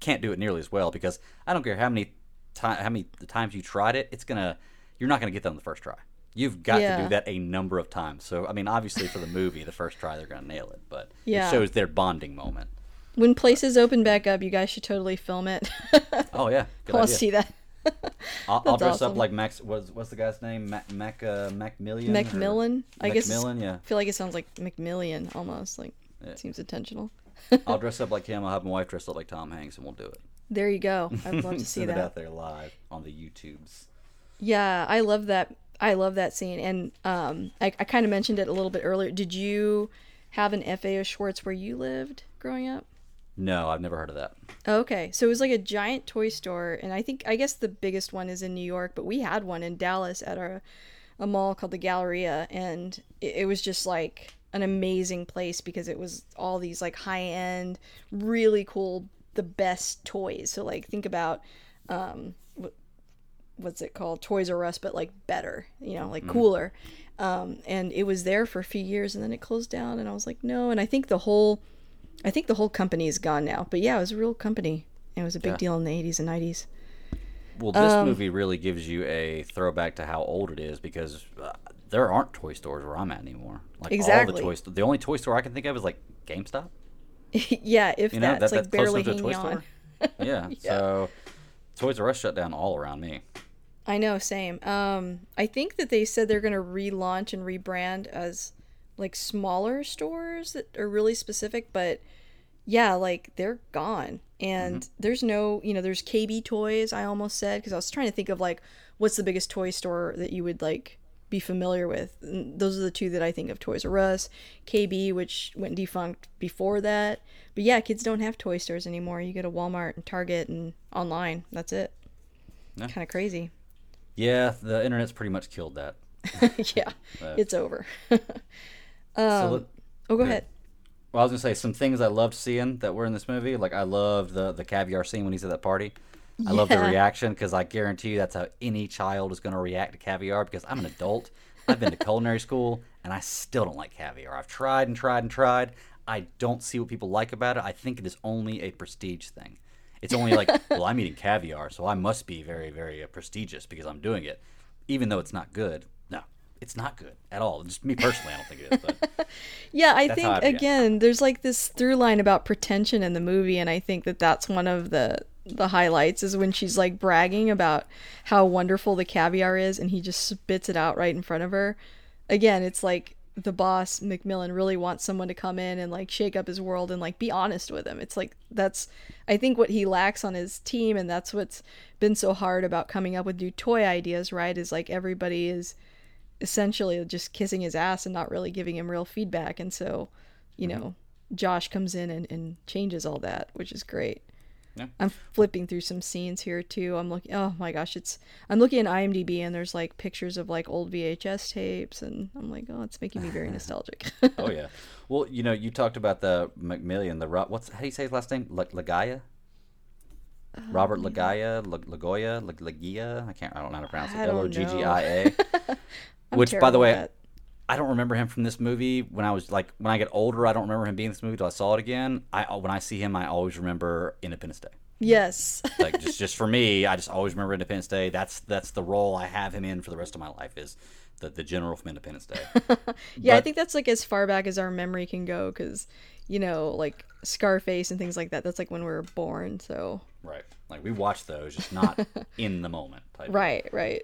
Can't do it nearly as well because I don't care how many time, how many the times you tried it, it's gonna, you're not gonna get that on the first try. You've got yeah. to do that a number of times. So I mean, obviously for the movie, the first try they're gonna nail it, but yeah. it shows their bonding moment. When places open back up, you guys should totally film it. oh yeah, I want to see that. I'll, I'll, dress awesome. up like Max. What's what's the guy's name? Mac Mac uh, Macmillian. Macmillan. I guess. Macmillan. Yeah. I feel like it sounds like Macmillan almost like. Yeah. Seems intentional. I'll dress up like him. I'll have my wife dress up like Tom Hanks, and we'll do it. There you go. I'd love to see Send that. it out there live on the YouTubes. Yeah, I love that. I love that scene, and um, I, I kind of mentioned it a little bit earlier. Did you have an FAO Schwarz where you lived growing up? No, I've never heard of that. Okay, so it was like a giant toy store, and I think I guess the biggest one is in New York, but we had one in Dallas at our a mall called the Galleria, and it, it was just like an amazing place because it was all these like high end, really cool, the best toys. So like think about um, what's it called, Toys R Us, but like better, you know, like cooler. Um, and it was there for a few years, and then it closed down, and I was like, no. And I think the whole, I think the whole company is gone now. But yeah, it was a real company. It was a big Yeah. deal in the 80s and 90s. Well, this Um, movie really gives you a throwback to how old it is because uh, there aren't toy stores where I'm at anymore. Like all Exactly. the toy st- the only toy store I can think of is like GameStop. yeah, if You know, that's that, like that's close barely hanging toy on. store. yeah, So Toys R Us shut down all around me. I know, same. Um, I think that they said they're going to relaunch and rebrand as like smaller stores that are really specific, but yeah, like they're gone. And there's no, you know, there's KB Toys, I almost said, because I was trying to think of like what's the biggest toy store that you would like be familiar with. And those are the two that I think of Toys R Us, KB, which went defunct before that. But yeah, kids don't have toy stores anymore. You go to Walmart and Target and online. That's it. Yeah. Kind of crazy. Yeah, the internet's pretty much killed that. yeah, Uh, it's over. so Um, let- oh, go yeah. ahead. Well, I was gonna say some things I loved seeing that were in this movie. Like I loved the the caviar scene when he's at that party. I love the reaction because I guarantee you that's how any child is gonna react to caviar. Because I'm an adult, I've been to culinary school, and I still don't like caviar. I've tried and tried and tried. I don't see what people like about it. I think it is only a prestige thing. It's only like, well, I'm eating caviar, so I must be very, very uh, prestigious because I'm doing it, even though it's not good. No, it's not good at all. Just me personally, I don't think it is. But Yeah, I think again, there's like this through line about pretension in the movie, and I think that that's one of the the highlights is when she's like bragging about how wonderful the caviar is, and he just spits it out right in front of her. Again, it's like the boss Macmillan really wants someone to come in and like shake up his world and like be honest with him. It's like that's I think what he lacks on his team, and that's what's been so hard about coming up with new toy ideas. Right? Is like everybody is essentially just kissing his ass and not really giving him real feedback. And so, you Mm-hmm. know, Josh comes in and, and changes all that, which is great. Yeah. I'm flipping through some scenes here too. I'm looking. Oh my gosh, it's. I'm looking at IMDb and there's like pictures of like old VHS tapes, and I'm like, oh, it's making me very nostalgic. oh yeah. Well, you know, you talked about the Macmillan, the Ro- what's how do you say his last name? L- Lagaya. Uh, Robert Lagaya, Lag- Lagoya, Lag- Lagia. I can't. I don't know how to pronounce it. L O G G. I A. Which, by the way, at- I don't remember him from this movie. When I was like, when I get older, I don't remember him being in this movie till I saw it again. I uh, when I see him, I always remember Independence Day. yes, Like just just for me, I just always remember Independence Day. That's that's the role I have him in for the rest of my life is the the general from Independence Day. yeah, I think that's like as far back as our memory can go, because, you know, like Scarface and things like that. That's like when we were born. So right. Like we watched those, just not in the moment. right, right.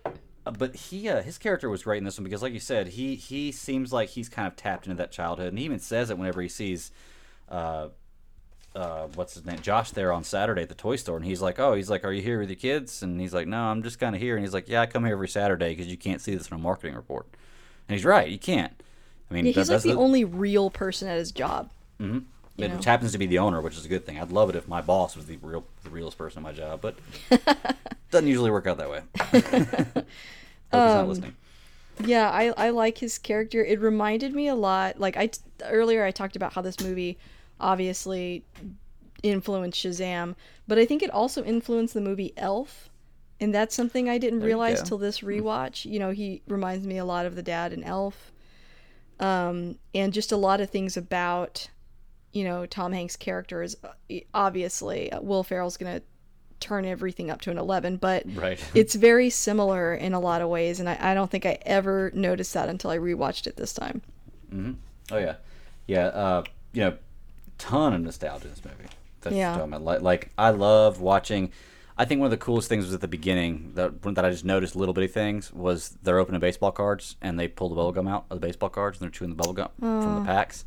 Uh, but he uh, his character was great in this one because like you said he he seems like he's kind of tapped into that childhood. And he even says it whenever he sees uh uh what's his name josh there on saturday at the toy store. And he's like oh he's like are you here with your kids? And he's like no i'm just kind of here. And he's like yeah i come here every saturday because you can't see this in a marketing report. And he's right you can't. I mean Yeah, that- he's like that's the only real person at his job. it, know? which happens to be the owner which is a good thing. I'd love it if my boss was the real the realest person at my job but doesn't usually work out that way Hope he's Um, not listening Yeah, I, I like his character. It reminded me a lot. Like I earlier, I talked about how this movie obviously influenced Shazam, but I think it also influenced the movie Elf, and that's something I didn't you realize till this rewatch. You know, he reminds me a lot of the dad in Elf, um, and just a lot of things about you know Tom Hanks' character is uh, obviously uh, Will Ferrell's gonna turn everything up to an 11 but right it's very similar in a lot of ways and I, I don't think i ever noticed that until i rewatched it this time Oh yeah, yeah. Uh, you know, ton of nostalgia in this movie. That's Yeah. what I'm talking about. Like, like I love watching. I think one of the coolest things was at the beginning that that I just noticed little bitty things was they're opening baseball cards and they pull the bubble gum out of the baseball cards and they're chewing the bubble gum from the packs.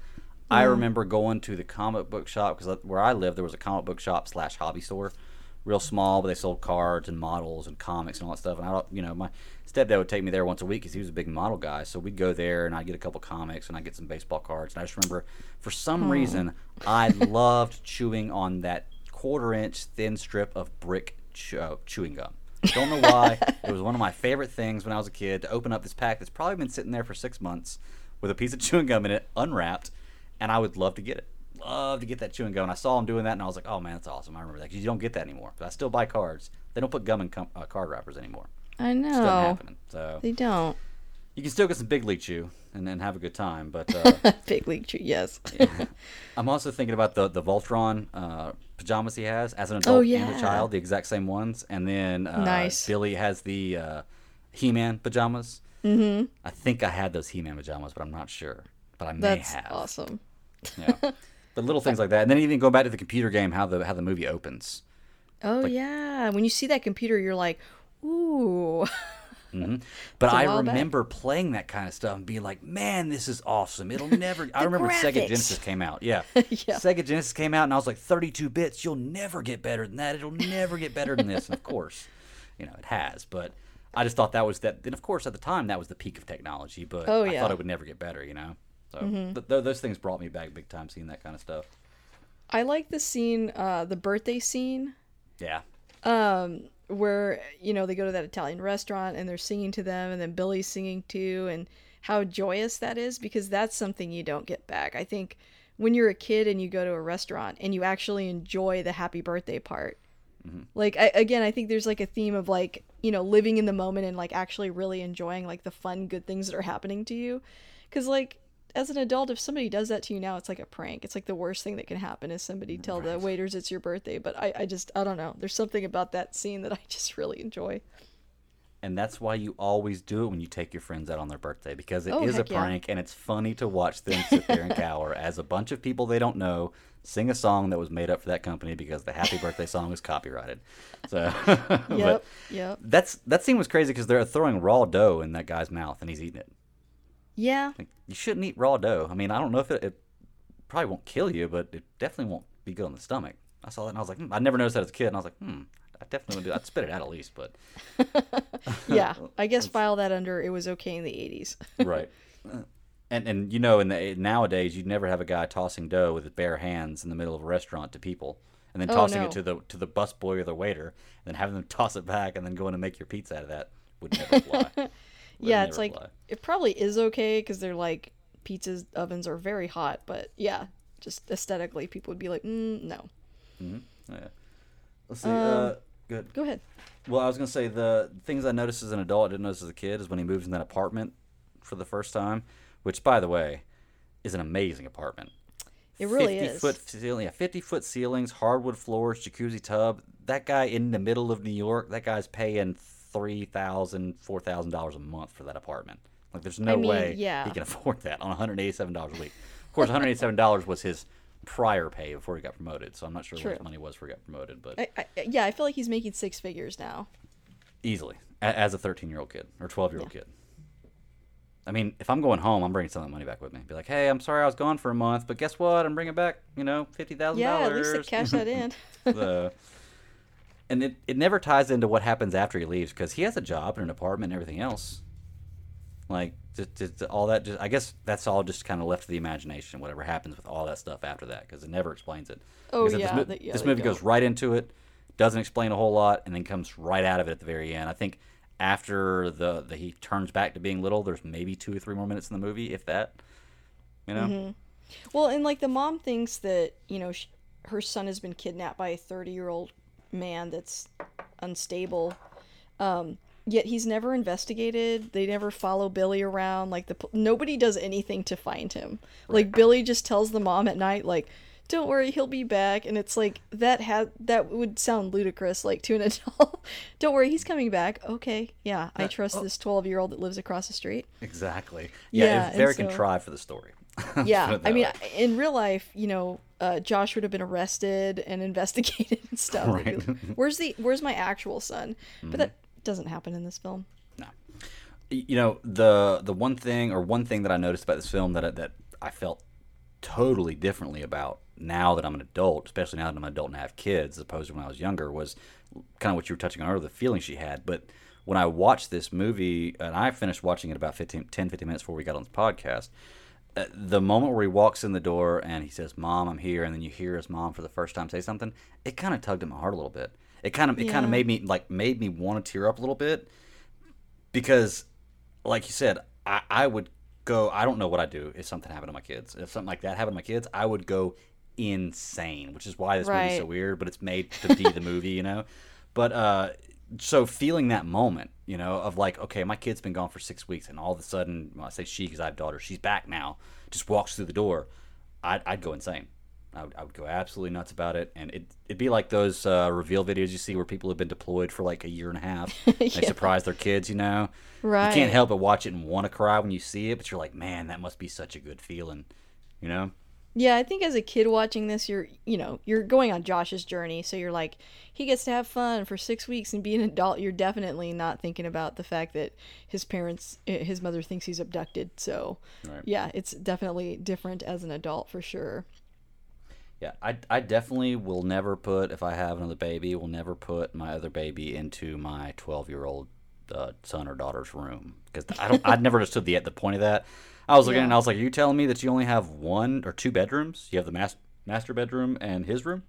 I remember going to the comic book shop because where I lived there was a comic book shop slash hobby store, real small, but they sold cards and models and comics and all that stuff. And I don't, you know, my stepdad would take me there once a week because he was a big model guy. So we'd go there and I'd get a couple comics and I'd get some baseball cards. And I just remember, for some reason, I loved chewing on that quarter inch thin strip of brick chew- uh, chewing gum. Don't know why. it was one of my favorite things when I was a kid to open up this pack that's probably been sitting there for six months with a piece of chewing gum in it, unwrapped, and I would love to get it. Love to get that chewing gum. And I saw him doing that, and I was like, "Oh man, that's awesome!" I remember that because you don't get that anymore. But I still buy cards. They don't put gum in com- uh, card wrappers anymore. I It's know. happening. So They don't. you can still get some big league chew and then have a good time. But uh, Big league chew, yes. I'm also thinking about the the Voltron uh, pajamas he has as an adult and Oh, yeah. a child, the exact same ones. And then uh, Nice. Billy has the uh, He-Man pajamas. Mm-hmm. I think I had those He-Man pajamas, but I'm not sure. But I may That's have. That's awesome. Yeah. but little things like that, and then even going back to the computer game, how the how the movie opens. Oh yeah, when you see that computer, you're like, ooh. But I while back. remember playing that kind of stuff and being like, "Man, this is awesome! It'll never." I remember Sega. Genesis came out. Yeah. Yeah. Sega Genesis came out, and I was like, "32 bits. You'll never get better than that. It'll never get better than this." And of course, you know, it has. But I just thought that was that. And of course, at the time, that was the peak of technology. But Oh, I yeah. Mm-hmm. thought it would never get better. You know. So mm-hmm. th- th- those things brought me back big time, seeing that kind of stuff. I like the scene, uh, the birthday scene, Yeah. Um, where you know they go to that Italian restaurant and they're singing to them, and then Billy's singing too, and how joyous that is because that's something you don't get back. I think when you're a kid and you go to a restaurant and you actually enjoy the happy birthday part. Mm-hmm. Like I, again, I think there's like a theme of like you know living in the moment and like actually really enjoying like the fun, good things that are happening to you. Because like as an adult, if somebody does that to you now, it's like a prank. It's like the worst thing that can happen is somebody tell the waiters it's your birthday. But I, I just I don't know. There's something about that scene that I just really enjoy. And that's why you always do it when you take your friends out on their birthday because it oh, is Oh, a heck yeah. prank and it's funny to watch them sit there and cower as a bunch of people they don't know sing a song that was made up for that company because the happy birthday song is copyrighted. So Yep, yep. that's that scene was crazy because they're throwing raw dough in that guy's mouth and he's eating it. Yeah, Like, you shouldn't eat raw dough. I mean, I don't know if it, it probably won't kill you, but it definitely won't be good on the stomach. I saw that and I was like, hmm. I never noticed that as a kid, and I was like, hmm, I definitely would do. that. I'd spit it out at least, but yeah. I guess file that under it was okay in the 80s. right. And and you know, in the nowadays, you'd never have a guy tossing dough with his bare hands in the middle of a restaurant to people, and then Oh, tossing no. it to the to the busboy or the waiter, and then having them toss it back, and then going to make your pizza out of that would never fly. Yeah, it's like it probably is okay because they're like pizzas ovens are very hot, but yeah, just aesthetically, people would be like, mm, no. Yeah. Let's see. uh, good. Um, Go ahead. Well, I was gonna say the things I noticed as an adult, I didn't notice as a kid, is when he moves in that apartment for the first time, which, by the way, is an amazing apartment. It really 50 is. foot ceiling, yeah, 50 foot ceilings, hardwood floors, jacuzzi tub. That guy in the middle of New York, that guy's paying three thousand, four thousand dollars a month for that apartment. Like, there's no I mean, way yeah. he can afford that on 187 dollars a week. Of course, 187 dollars was his prior pay before he got promoted, so I'm not sure what his money was before he got promoted, but I, I, yeah, I feel like he's making six figures now. easily a- as a 13 year old kid or 12 year old kid. I mean, if I'm going home, I'm bringing some of that money back with me. Be like, hey, I'm sorry I was gone for a month, but guess what? I'm bringing back, you know, fifty thousand Yeah, at least cash that in. the, and it, it never ties into what happens after he leaves because he has a job and an apartment and everything else. Like just, just all that. Just I guess that's all just kind of left to the imagination. Whatever happens with all that stuff after that, because it never explains it. Oh, Because yeah, this, mo- yeah, this movie goes don't. right into it, doesn't explain a whole lot, and then comes right out of it at the very end. I think after the, the he turns back to being little, there's maybe two or three more minutes in the movie, if that. You know. Mm-hmm. Well, and like the mom thinks that you know sh- her son has been kidnapped by a thirty-year-old man that's unstable. Um, yet he's never investigated. They never follow Billy around. Like the nobody does anything to find him. Like Billy just tells the mom at night, like, "Don't worry, he'll be back." And it's like that had that would sound ludicrous, like to an adult. Don't worry, he's coming back. Okay, yeah, I trust this twelve-year-old that lives across the street. Exactly. Yeah, Yeah, it's very so- contrived for the story. Yeah i mean in real life you know uh, josh would have been arrested and investigated and stuff Right. like, where's the where's my actual son but that doesn't happen in this film No. You know the the one thing or one thing that I noticed about this film that I, that I felt totally differently about now that I'm an adult, especially now that I'm an adult and have kids, as opposed to when I was younger, was kind of what you were touching on earlier, the feeling she had. But when I watched this movie, and I finished watching it about 15, 10, 15 minutes before we got on this podcast, the moment where he walks in the door and he says, "Mom, I'm here," and then you hear his mom for the first time say something, it kind of tugged at my heart a little bit. It kind of it yeah. kind of made me like made me want to tear up a little bit because, like you said, I, I would go. I don't know what I'd do if something happened to my kids. If something like that happened to my kids, I would go insane. Which is why this right. movie's so weird, but it's made to be the movie, you know. But uh, so feeling that moment, you know, of like, okay, my kid's been gone for six weeks, and all of a sudden, well, I say she because I have daughters, she's back now, just walks through the door, I'd, I'd go insane. I would, I would go absolutely nuts about it, and it, it'd be like those uh, reveal videos you see where people have been deployed for like a year and a half. yeah. They surprise their kids, you know. Right. You can't help but watch it and want to cry when you see it, but you're like, man, that must be such a good feeling, you know. Yeah, I think as a kid watching this, you're you know you're going on Josh's journey, so you're like he gets to have fun for six weeks and be an adult. You're definitely not thinking about the fact that his parents, eh, his mother thinks he's abducted. So right. yeah, it's definitely different as an adult for sure. Yeah, I, I definitely will never put if I have another baby, will never put my other baby into my twelve year old uh, son or daughter's room because I don't I'd never understood the the point of that. I was looking yeah. and I was like, Are you telling me that you only have one or two bedrooms? You have the mas- master bedroom and his room?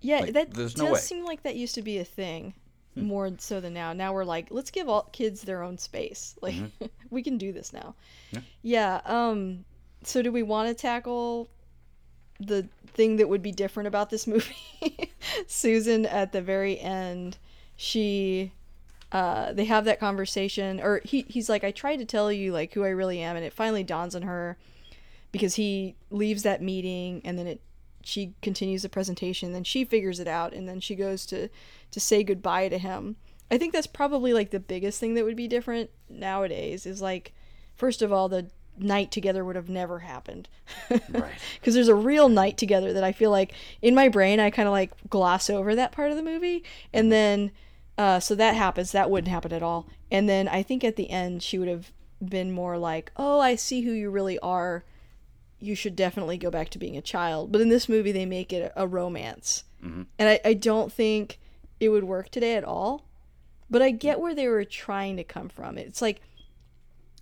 Yeah, like, that there's no does way. seem like that used to be a thing hmm. more so than now. Now we're like, let's give all kids their own space. Like mm-hmm. we can do this now. Yeah. yeah. Um. So do we want to tackle the thing that would be different about this movie? Susan at the very end, she uh, they have that conversation, or he he's like, I tried to tell you like who I really am, and it finally dawns on her because he leaves that meeting, and then it she continues the presentation, then she figures it out, and then she goes to to say goodbye to him. I think that's probably like the biggest thing that would be different nowadays is like, first of all, the night together would have never happened. right. Because there's a real night together that I feel like in my brain I kind of like gloss over that part of the movie, and mm-hmm. then uh, so that happens. That wouldn't happen at all. And then I think at the end she would have been more like, "Oh, I see who you really are. You should definitely go back to being a child." But in this movie, they make it a romance, mm-hmm. and I, I don't think it would work today at all. But I get where they were trying to come from. It's like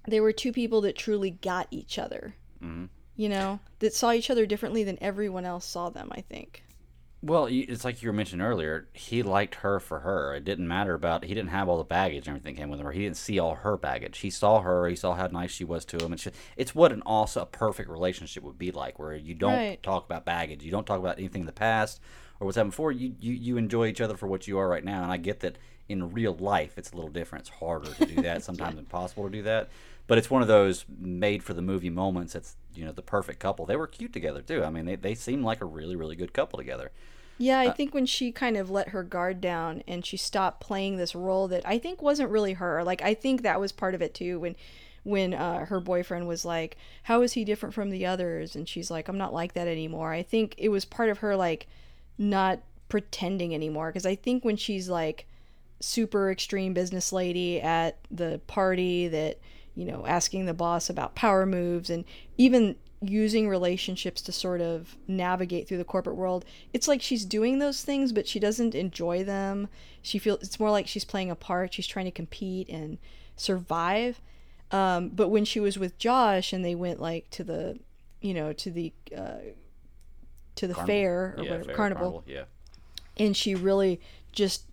they were two people that truly got each other. Mm-hmm. You know, that saw each other differently than everyone else saw them. I think. Well, it's like you were mentioning earlier. He liked her for her. It didn't matter about. He didn't have all the baggage and everything came with him. Or he didn't see all her baggage. He saw her. He saw how nice she was to him. And she, it's what an also a perfect relationship would be like, where you don't right. talk about baggage. You don't talk about anything in the past or what's happened before. You, you you enjoy each other for what you are right now. And I get that in real life it's a little different. It's harder to do that. Sometimes yeah. impossible to do that. But it's one of those made for the movie moments. That's you know the perfect couple. They were cute together too. I mean, they they seem like a really really good couple together. Yeah, I uh, think when she kind of let her guard down and she stopped playing this role that I think wasn't really her. Like I think that was part of it too when when uh, her boyfriend was like, "How is he different from the others?" and she's like, "I'm not like that anymore." I think it was part of her like not pretending anymore because I think when she's like super extreme business lady at the party that you know asking the boss about power moves and even using relationships to sort of navigate through the corporate world. It's like she's doing those things, but she doesn't enjoy them. She feels it's more like she's playing a part. She's trying to compete and survive. Um, but when she was with Josh and they went like to the, you know, to the uh, to the carnival. fair or yeah, whatever, fair, carnival, carnival, yeah, and she really just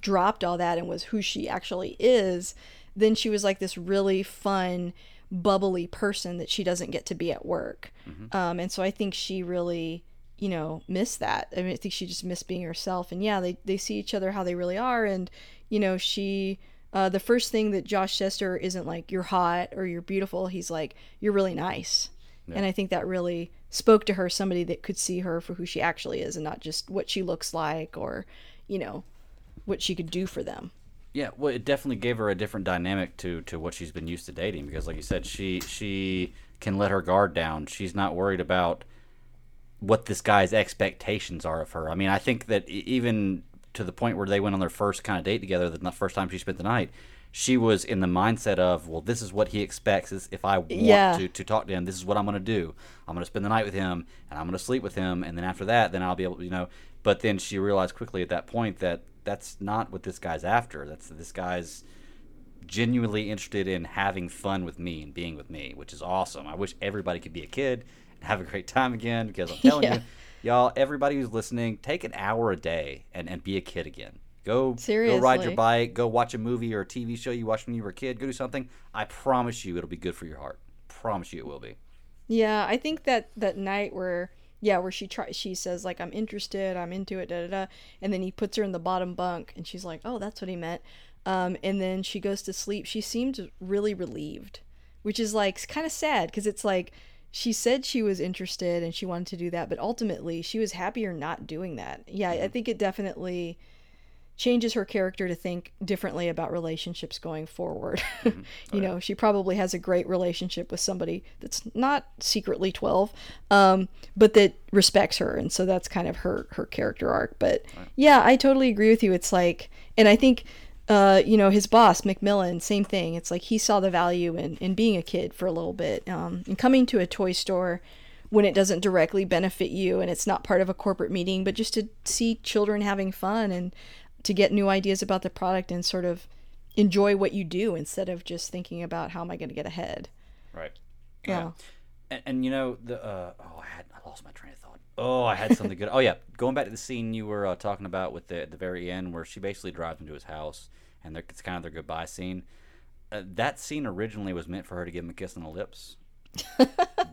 dropped all that and was who she actually is. Then she was like this really fun bubbly person that she doesn't get to be at work. Mm-hmm. Um, and so I think she really, you know, missed that. I mean, I think she just missed being herself. And yeah, they, they see each other how they really are. And, you know, she, uh, the first thing that Josh says to her isn't like, you're hot or you're beautiful. He's like, you're really nice. Yeah. And I think that really spoke to her, somebody that could see her for who she actually is and not just what she looks like or, you know, what she could do for them. Yeah, well, it definitely gave her a different dynamic to to what she's been used to dating because, like you said, she she can let her guard down. She's not worried about what this guy's expectations are of her. I mean, I think that even to the point where they went on their first kind of date together, the first time she spent the night, she was in the mindset of, well, this is what he expects. Is if I want Yeah. to, to talk to him, this is what I'm going to do. I'm going to spend the night with him, and I'm going to sleep with him, and then after that, then I'll be able, to, you know. But then she realized quickly at that point that that's not what this guy's after. That's this guy's genuinely interested in having fun with me and being with me, which is awesome. I wish everybody could be a kid and have a great time again because I'm telling Yeah. you, y'all, everybody who's listening, take an hour a day and, and be a kid again. Go go ride your bike, go watch a movie or a TV show you watched when you were a kid, go do something. I promise you it'll be good for your heart. Promise you it will be. Yeah, I think that that night where yeah, where she tries she says like I'm interested, I'm into it, da da da, and then he puts her in the bottom bunk and she's like, "Oh, that's what he meant." Um and then she goes to sleep. She seemed really relieved, which is like kind of sad cuz it's like she said she was interested and she wanted to do that, but ultimately she was happier not doing that. Yeah, I think it definitely changes her character to think differently about relationships going forward. you know, she probably has a great relationship with somebody that's not secretly 12, um, but that respects her. And so that's kind of her, her character arc. But yeah, I totally agree with you. It's like, and I think, uh, you know, his boss, Macmillan, same thing. It's like he saw the value in, in being a kid for a little bit um, and coming to a toy store when it doesn't directly benefit you and it's not part of a corporate meeting, but just to see children having fun and to get new ideas about the product and sort of enjoy what you do instead of just thinking about how am I going to get ahead. Right. Yeah. And, and you know the uh, oh I had I lost my train of thought. Oh, I had something good. Oh yeah, going back to the scene you were uh, talking about with the at the very end where she basically drives him to his house and it's kind of their goodbye scene. Uh, that scene originally was meant for her to give him a kiss on the lips.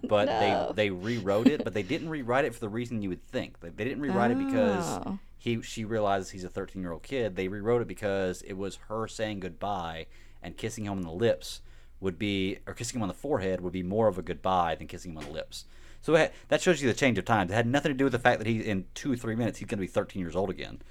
but No. they they rewrote it, but they didn't rewrite it for the reason you would think. They, they didn't rewrite it because Oh. He she realizes he's a 13 year old kid. They rewrote it because it was her saying goodbye and kissing him on the lips would be, or kissing him on the forehead would be more of a goodbye than kissing him on the lips. So it, that shows you the change of times. It had nothing to do with the fact that he in two or three minutes he's going to be 13 years old again.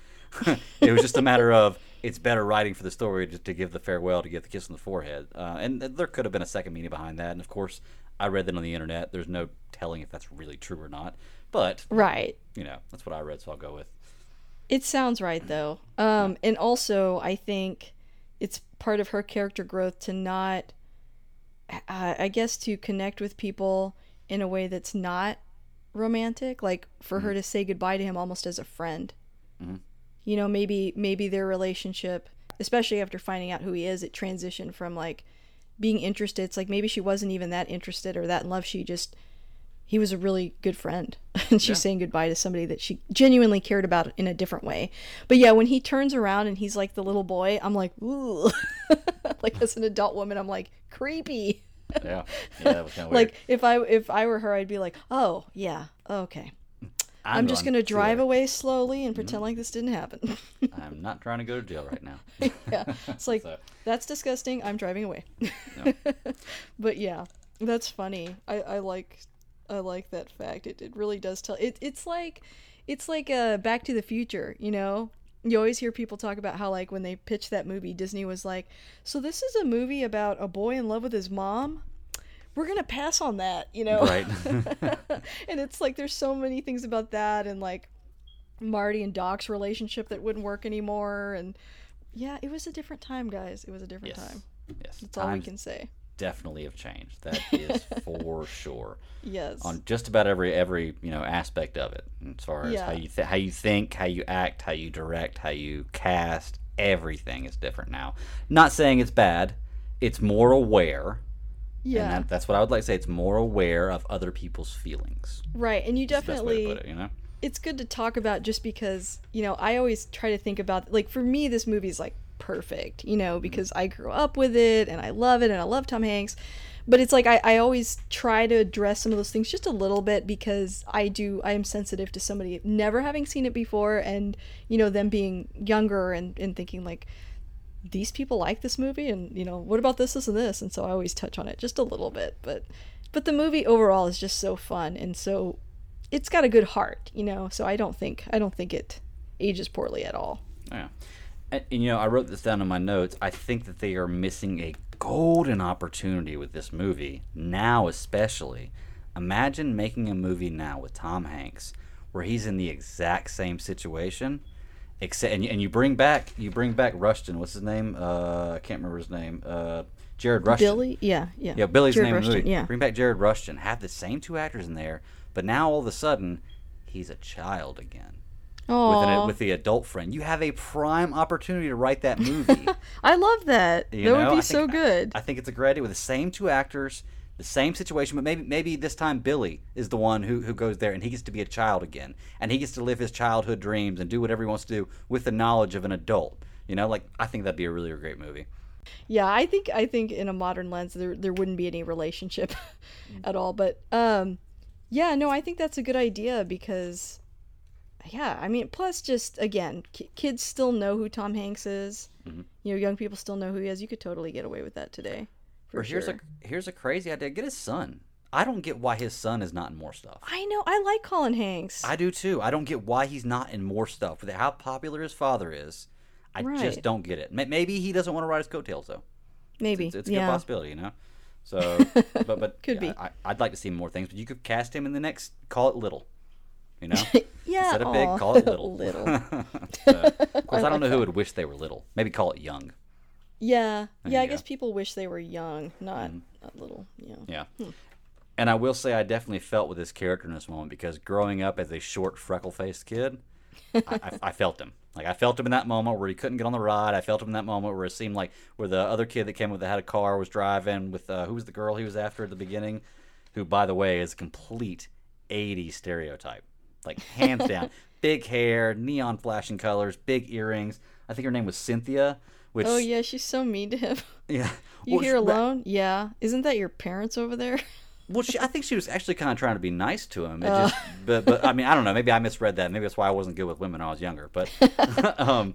it was just a matter of it's better writing for the story just to give the farewell to give the kiss on the forehead. Uh, and there could have been a second meaning behind that. And of course, I read that on the internet. There's no telling if that's really true or not. But Right. you know, that's what I read, so I'll go with. It sounds right though. Um, and also I think it's part of her character growth to not, uh, I guess, to connect with people in a way that's not romantic. Like for her to say goodbye to him almost as a friend. You know, maybe maybe their relationship, especially after finding out who he is, it transitioned from like being interested. It's like maybe she wasn't even that interested or that in love. She just he was a really good friend. And she's Yeah. saying goodbye to somebody that she genuinely cared about in a different way. But yeah when he turns around and he's like the little boy i'm like ooh. Like as an adult woman i'm like creepy. Yeah, yeah, that was kind of like if i if i were her i'd be like oh yeah okay. I'm, just gonna drive away slowly and pretend mm-hmm. like this didn't happen. I'm not trying to go to jail right now. yeah. It's like So- that's disgusting. I'm driving away. No. but yeah that's funny. I i like i like that fact. It, it really does tell it, it's like it's like uh back to the future you know? You always hear people talk about how like when they pitched that movie disney was like so this is a movie about a boy in love with his mom? We're gonna pass on that you know? Right. and it's like there's so many things about that and like marty and doc's relationship that wouldn't work anymore and yeah it was a different time guys. It was a different yes. time. Yes. that's all we can say definitely have changed. That is for sure. yes On just about every every you know aspect of it, as far as how you th- how you think, how you act, how you direct, how you cast, everything is different now. Not saying it's bad. It's more aware. yeah And that, that's what I would like to say. It's more aware of other people's feelings. right and you That's the best way to definitely put it, you know. it's good to talk about just because you know i always try to think about like for me this movie is like perfect you know mm-hmm. because i grew up with it and i love it and i love tom hanks. But it's like I, I always try to address some of those things just a little bit because i do i am sensitive to somebody never having seen it before and you know them being younger and, and thinking like these people like this movie and you know what about this this and this? And so i always touch on it just a little bit. But but the movie overall is just so fun and so it's got a good heart you know? So i don't think i don't think it ages poorly at all. Yeah. And, you know, I wrote this down in my notes. I think that they are missing a golden opportunity with this movie, now especially. Imagine making a movie now with Tom Hanks where he's in the exact same situation Except and you, and you bring back you bring back Rushton. What's his name? Uh, I can't remember his name. Uh, Jared Rushton. Billy, yeah, yeah, Yeah, Billy's Jared name of the movie. Yeah, Bring back Jared Rushton. Have the same two actors in there, but now all of a sudden, he's a child again with, an, with the adult friend. You have a prime opportunity to write that movie. I love that. You that know, would be think- so good. I think it's a great idea with the same two actors, the same situation, but maybe maybe this time Billy is the one who, who goes there and he gets to be a child again, and he gets to live his childhood dreams and do whatever he wants to do with the knowledge of an adult. You know, like I think that'd be a really great movie. Yeah, I think I think in a modern lens there there wouldn't be any relationship at all. But um, yeah, no, I think that's a good idea because, yeah, I mean, plus just again, ki- kids still know who Tom Hanks is. Mm-hmm. You know, young people still know who he is. You could totally get away with that today. For or here's sure. a here's a crazy idea: get his son. I don't get why his son is not in more stuff. I know. I like Colin Hanks. I do too. I don't get why he's not in more stuff. With how popular his father is, I Right. just don't get it. Maybe he doesn't want to ride his coattails though. Maybe. It's, it's a good possibility, you know. So, but but Could yeah, be. I, I'd like to see more things. But you could cast him in the next. Call it little. You know, Yeah. instead of big, aw. call it little. little. So, of course, I, don't know who would wish they were little. Maybe call it young. Yeah. Yeah. I you guess people wish they were young, not Mm-hmm. not little. Yeah. Yeah. Hmm. And I will say, I definitely felt with this character in this moment because growing up as a short, freckle-faced kid, I, I, I felt him. Like I felt him in that moment where he couldn't get on the ride. I felt him in that moment where it seemed like where the other kid that came with that had a car was driving with uh, who was the girl he was after at the beginning, who by the way is a complete '80s stereotype, like hands down. Big hair, neon flashing colors, big earrings. I think her name was Cynthia. Which Oh yeah, she's so mean to him. yeah. You Well, here she- alone? Yeah. Isn't that your parents over there? Well, she, I think she was actually kind of trying to be nice to him. It Uh. just, but, but I mean, I don't know. Maybe I misread that. Maybe that's why I wasn't good with women when I was younger. But um,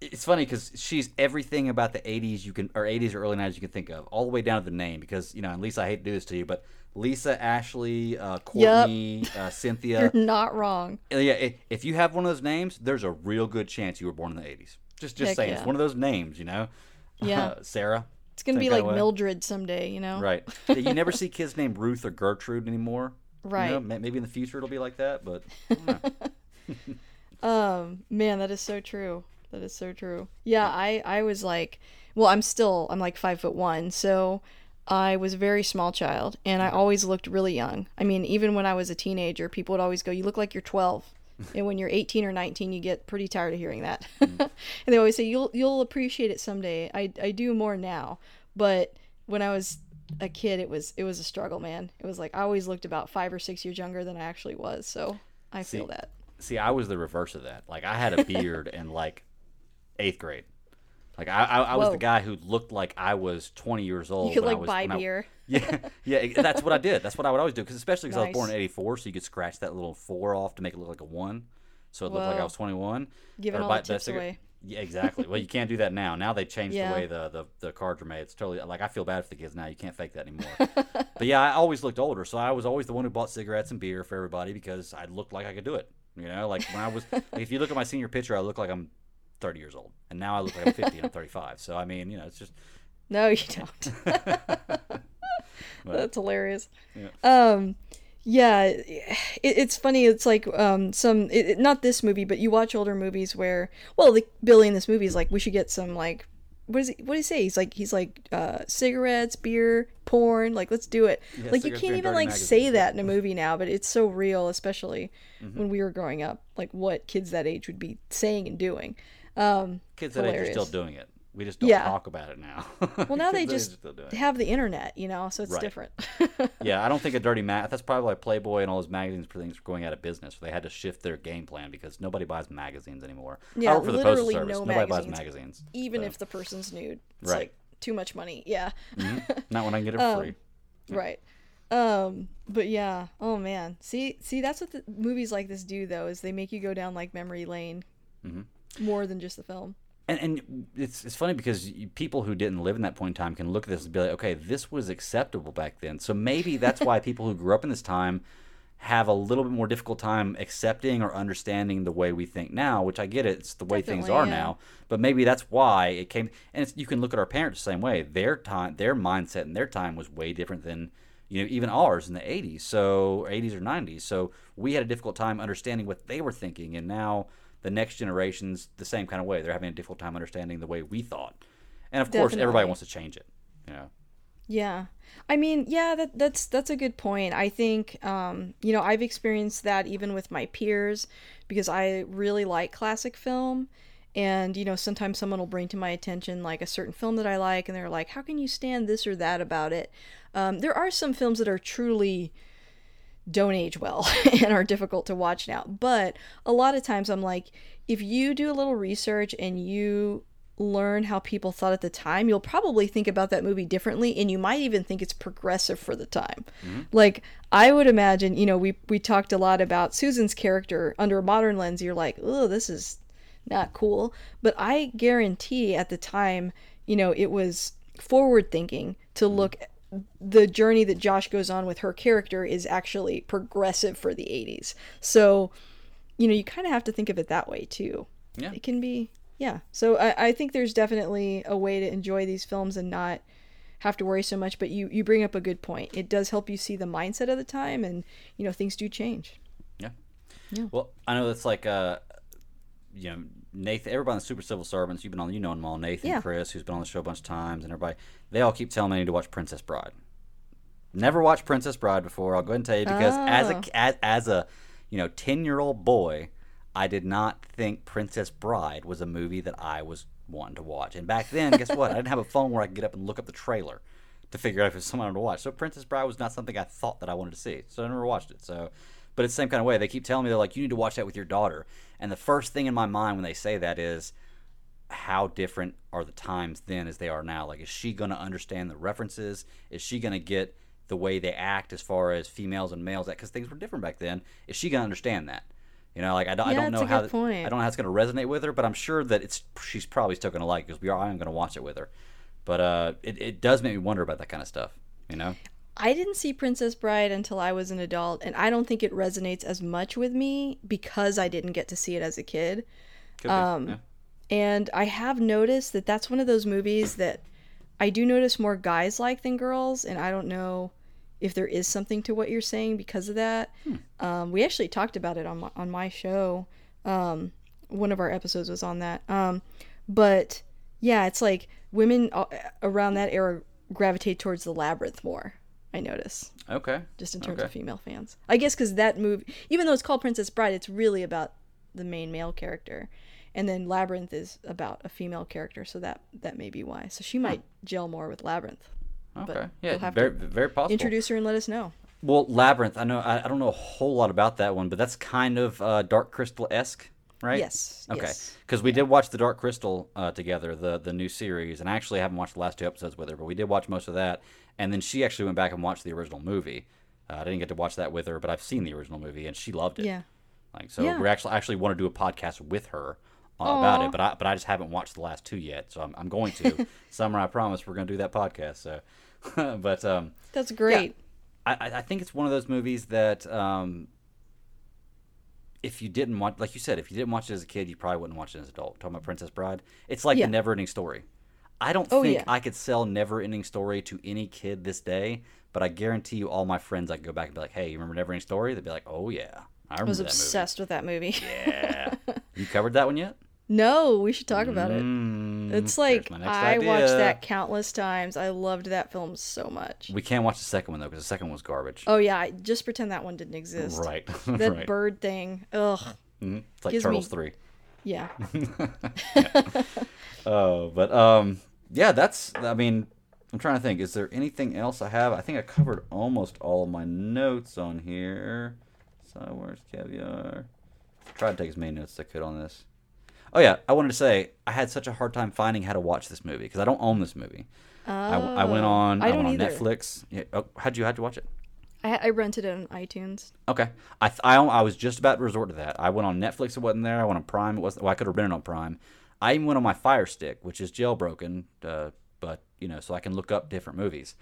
it's funny because she's everything about the '80s you can, or '80s or early '90s you can think of, all the way down to the name. Because you know, and Lisa, I hate to do this to you, but Lisa, Ashley, uh, Courtney, uh, Cynthia. You're not wrong. yeah, if you have one of those names, there's a real good chance you were born in the '80s. Just, just Heck saying, yeah. it's one of those names, you know. Yeah. Sarah. It's gonna be like. Mildred someday, you know? Right. You never see kids named Ruth or Gertrude anymore. You know, Right. maybe in the future it'll be like that, but I don't know. Um, man, that is so true. That is so true. Yeah, I I was like, well, I'm still I'm like five foot one, so I was a very small child, and I mm-hmm. always looked really young. I mean, even when I was a teenager, people would always go, "You look like you're 12." and when you're 18 or 19, you get pretty tired of hearing that. Mm. and they always say, "You'll you'll appreciate it someday." I I do more now, but when I was a kid, it was it was a struggle, man. It was like I always looked about five or six years younger than I actually was, so I feel that. See, I was the reverse of that. Like I had a beard and like eighth grade. Like I, I, I was the guy who looked like I was 20 years old. You could when I like was- buy when I- beer. yeah, yeah, that's what I did. That's what I would always do. Because especially because I was born in '84, so you could scratch that little four off to make it look like a one, so it looked like I was 21. Giving Or all the tips away. Yeah, exactly. well, you can't do that now. Now they changed Yeah. the way the, the the cards are made. It's totally like I feel bad for the kids now. You can't fake that anymore. but yeah, I always looked older, so I was always the one who bought cigarettes and beer for everybody because I looked like I could do it. You know, like when I was, like if you look at my senior picture, I look like I'm 30 years old, and now I look like I'm 50 and I'm 35. So I mean, you know, it's just No, you don't. That's hilarious. Yeah. Um, yeah, it, it's funny. It's like um, some it, not this movie, but you watch older movies where well, the Billy in this movie is like we should get some like what is he? What does he say? He's like he's like uh, cigarettes, beer, porn. Like let's do it. Yeah, like you can't even like say magazines, that in a movie now, but it's so real, especially Mm-hmm. when we were growing up. Like what kids that age would be saying and doing. Um, kids that age are still doing it. We just don't Yeah. talk about it now. well, now they Kids that age just are still doing it. have the internet, you know, so it's Right. different. Yeah, I don't think a dirty mag. That's probably why Playboy and all those magazines for things were going out of business. They had to shift their game plan because nobody buys magazines anymore. Yeah, I work for the postal literally service. no nobody buys magazines. magazines. even So, if the person's nude. It's Right. like too much money. Yeah. mhm. not when I can get it Um, for free. Right. Um, but yeah. Oh man. See see that's what the movies like this do though, is they make you go down like memory lane Mhm. More than just the film. And, and it's it's funny because people who didn't live in that point in time can look at this and be like, okay, this was acceptable back then. So maybe that's why people who grew up in this time have a little bit more difficult time accepting or understanding the way we think now. Which I get it; it's the way things are yeah. now. But maybe that's why it came. And it's, you can look at our parents the same way. Their time, their mindset, and their time was way different than you know, even ours in the 80s, so 80s or 90s. So we had a difficult time understanding what they were thinking, and now the next generation's the same kind of way. They're having a difficult time understanding the way we thought, and of course, everybody wants to change it. You know. Yeah. I mean, yeah, that that's that's a good point. I think um, you know, I've experienced that even with my peers because I really like classic film and you know, sometimes someone will bring to my attention like a certain film that I like and they're like, "How can you stand this or that about it?" Um, there are some films that are truly don't age well and are difficult to watch now. But a lot of times I'm like, if you do a little research and you learn how people thought at the time, you'll probably think about that movie differently and you might even think it's progressive for the time. Mm-hmm. Like I would imagine, you know, we we talked a lot about Susan's character under a modern lens, you're like, "Oh, this is not cool." But I guarantee at the time, you know, it was forward thinking to mm-hmm. look the journey that Josh goes on with her character is actually progressive for the 80s. So, you know, you kind of have to think of it that way too. Yeah. It can be yeah. So I, I think there's definitely a way to enjoy these films and not have to worry so much. But you, you bring up a good point. It does help you see the mindset of the time, and you know things do change. Yeah. Yeah. Well, I know it's like uh, you know Nathan. Everybody on the Super Civil Servants. You've been on. You know them all. Nathan, yeah. Chris, who's been on the show a bunch of times, and everybody. They all keep telling me to watch Princess Bride. Never watched Princess Bride before. I'll go ahead and tell you because oh. as a oh. as, as a you know ten year old boy I did not think Princess Bride was a movie that I was wanting to watch. And back then, guess what? I didn't have a phone where I could get up and look up the trailer to figure out if it was someone to watch. So Princess Bride was not something I thought that I wanted to see. So I never watched it. So, but it's the same kind of way. They keep telling me they're like, you need to watch that with your daughter. And the first thing in my mind when they say that is, how different are the times then as they are now? Like, is she going to understand the references? Is she going to get the way they act as far as females and males? That Because things were different back then. Is she going to understand that? You know, like I don't, yeah, I don't know how that, I don't know how it's going to resonate with her, but I'm sure that it's she's probably still going to like because we are. I am going to watch it with her, but uh, it it does make me wonder about that kind of stuff. You know. I didn't see Princess Bride until I was an adult, and I don't think it resonates as much with me because I didn't get to see it as a kid. Um, yeah. And I have noticed that that's one of those movies that I do notice more guys like than girls, and I don't know if there is something to what you're saying because of that. Hmm. Um, we actually talked about it on my, on my show. Um, one of our episodes was on that. Um, but yeah, it's like women around that era gravitate towards the labyrinth more. I notice. Okay. Just in terms okay. of female fans, I guess because that movie, even though it's called Princess Bride, it's really about the main male character, and then Labyrinth is about a female character, so that that may be why. So she might gel more with Labyrinth. Okay. yeah. Have very, very possible. Introduce her and let us know. Well, Labyrinth. I know. I, I don't know a whole lot about that one, but that's kind of uh, Dark Crystal esque, right? Yes. Okay. Because yes. we did watch the Dark Crystal uh, together, the the new series, and I actually haven't watched the last two episodes with her, but we did watch most of that, and then she actually went back and watched the original movie. Uh, I didn't get to watch that with her, but I've seen the original movie, and she loved it. Yeah. Like so, yeah. we actually actually want to do a podcast with her uh, about it, but I but I just haven't watched the last two yet, so I'm, I'm going to. Summer, I promise, we're going to do that podcast. So. but um, that's great. Yeah, I, I think it's one of those movies that um, if you didn't watch, like you said, if you didn't watch it as a kid, you probably wouldn't watch it as an adult. Talking about Princess Bride, it's like yeah. the never-ending story. I don't oh, think yeah. I could sell Never-ending Story to any kid this day, but I guarantee you, all my friends, I could go back and be like, "Hey, you remember Never-ending Story?" They'd be like, "Oh yeah, I remember." I was obsessed with that movie. yeah, you covered that one yet? No, we should talk about it. Mm, it's like I idea. watched that countless times. I loved that film so much. We can't watch the second one though because the second one was garbage. Oh yeah, I just pretend that one didn't exist. Right. that right. bird thing. Ugh. Mm-hmm. It's like Gives Turtles me... three. Yeah. yeah. Oh, but um, yeah, that's. I mean, I'm trying to think. Is there anything else I have? I think I covered almost all of my notes on here. So where's caviar? tried to take as many notes as I could on this. Oh yeah, I wanted to say I had such a hard time finding how to watch this movie because I don't own this movie. Oh, I, I went oh, on. I, I went on either. Netflix. Yeah. Oh, how'd you had to watch it? I, I rented it on iTunes. Okay, I, I I was just about to resort to that. I went on Netflix. It wasn't there. I went on Prime. It wasn't. Well, I could have rented on Prime. I even went on my Fire Stick, which is jailbroken, uh, but you know, so I can look up different movies.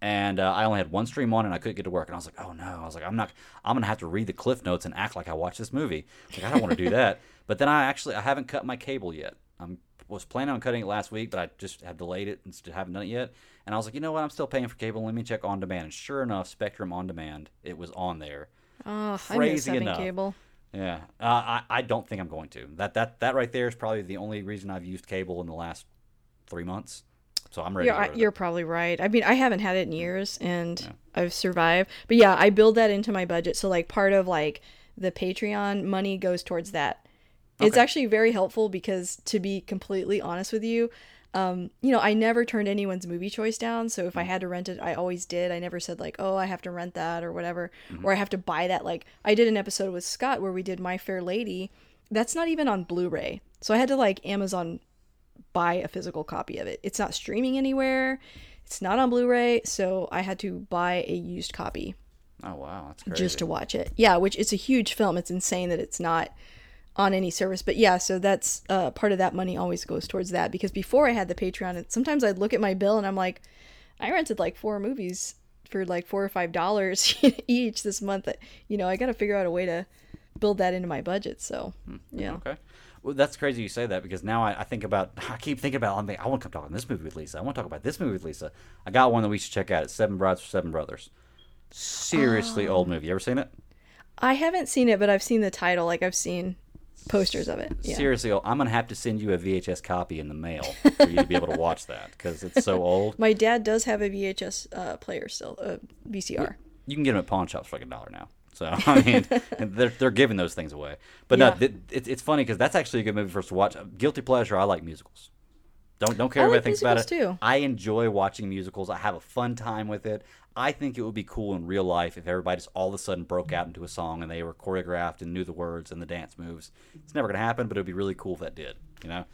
And uh, I only had one stream on, and I couldn't get to work. And I was like, "Oh no!" I was like, "I'm not. I'm gonna have to read the cliff notes and act like I watched this movie. Like I don't want to do that." But then I actually I haven't cut my cable yet. I'm was planning on cutting it last week, but I just have delayed it and still haven't done it yet. And I was like, you know what? I'm still paying for cable. Let me check on demand. And sure enough, Spectrum on demand, it was on there. Oh, I miss having enough. cable. Yeah, uh, I I don't think I'm going to. That that that right there is probably the only reason I've used cable in the last three months. So I'm ready. You're, you're probably right. I mean, I haven't had it in years, and yeah. I've survived. But yeah, I build that into my budget. So like part of like the Patreon money goes towards that. Okay. It's actually very helpful because to be completely honest with you, um, you know, I never turned anyone's movie choice down. So if I mm. had to rent it, I always did. I never said like, oh, I have to rent that or whatever, mm-hmm. or I have to buy that. Like I did an episode with Scott where we did My Fair Lady. That's not even on Blu-ray. So I had to like Amazon buy a physical copy of it. It's not streaming anywhere. It's not on Blu-ray, so I had to buy a used copy. Oh wow, that's crazy. Just to watch it. Yeah, which it's a huge film. It's insane that it's not on any service. But yeah, so that's uh, part of that money always goes towards that because before I had the Patreon, and sometimes I'd look at my bill and I'm like, I rented like four movies for like four or five dollars each this month. You know, I got to figure out a way to build that into my budget. So hmm, yeah. Okay. Well, that's crazy you say that because now I, I think about I keep thinking about I'm like, I want to come talk on this movie with Lisa. I want to talk about this movie with Lisa. I got one that we should check out. It's Seven Brides for Seven Brothers. Seriously old movie. You ever seen it? I haven't seen it, but I've seen the title. Like I've seen posters of it. Yeah. Seriously, I'm gonna have to send you a VHS copy in the mail for you to be able to watch that because it's so old. My dad does have a VHS uh, player still, a uh, VCR. You can get them at pawn shops for like a dollar now. So I mean, they're they're giving those things away. But yeah. no, th- it's it's funny because that's actually a good movie for us to watch. Guilty pleasure. I like musicals. Don't don't care what like thinks about it. Too. I enjoy watching musicals. I have a fun time with it. I think it would be cool in real life if everybody just all of a sudden broke out into a song and they were choreographed and knew the words and the dance moves. It's never going to happen, but it would be really cool if that did. You know?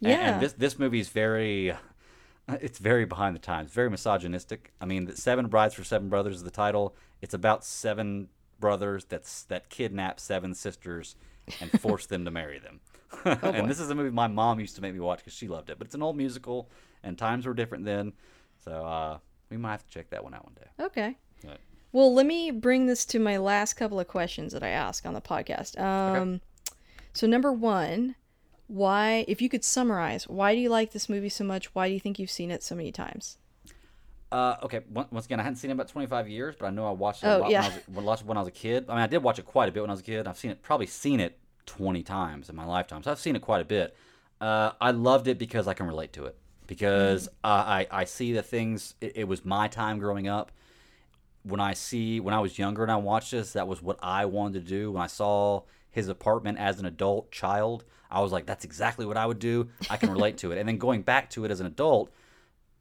Yeah. And, and this this movie is very, it's very behind the times, very misogynistic. I mean, Seven Brides for Seven Brothers is the title. It's about seven brothers that's that kidnap seven sisters and force them to marry them. oh, and this is a movie my mom used to make me watch because she loved it. But it's an old musical, and times were different then. So uh, we might have to check that one out one day. Okay. Right. Well, let me bring this to my last couple of questions that I ask on the podcast. Um, okay. So, number one, why, if you could summarize, why do you like this movie so much? Why do you think you've seen it so many times? Uh, okay, once again, I hadn't seen it about 25 years, but I know I watched it oh, yeah. when, I was, when I was a kid. I mean, I did watch it quite a bit when I was a kid. I've seen it, probably seen it 20 times in my lifetime. So I've seen it quite a bit. Uh, I loved it because I can relate to it because mm-hmm. I, I see the things. It, it, was my time growing up. When I see when I was younger and I watched this, that was what I wanted to do. When I saw his apartment as an adult child, I was like, "That's exactly what I would do." I can relate to it. And then going back to it as an adult,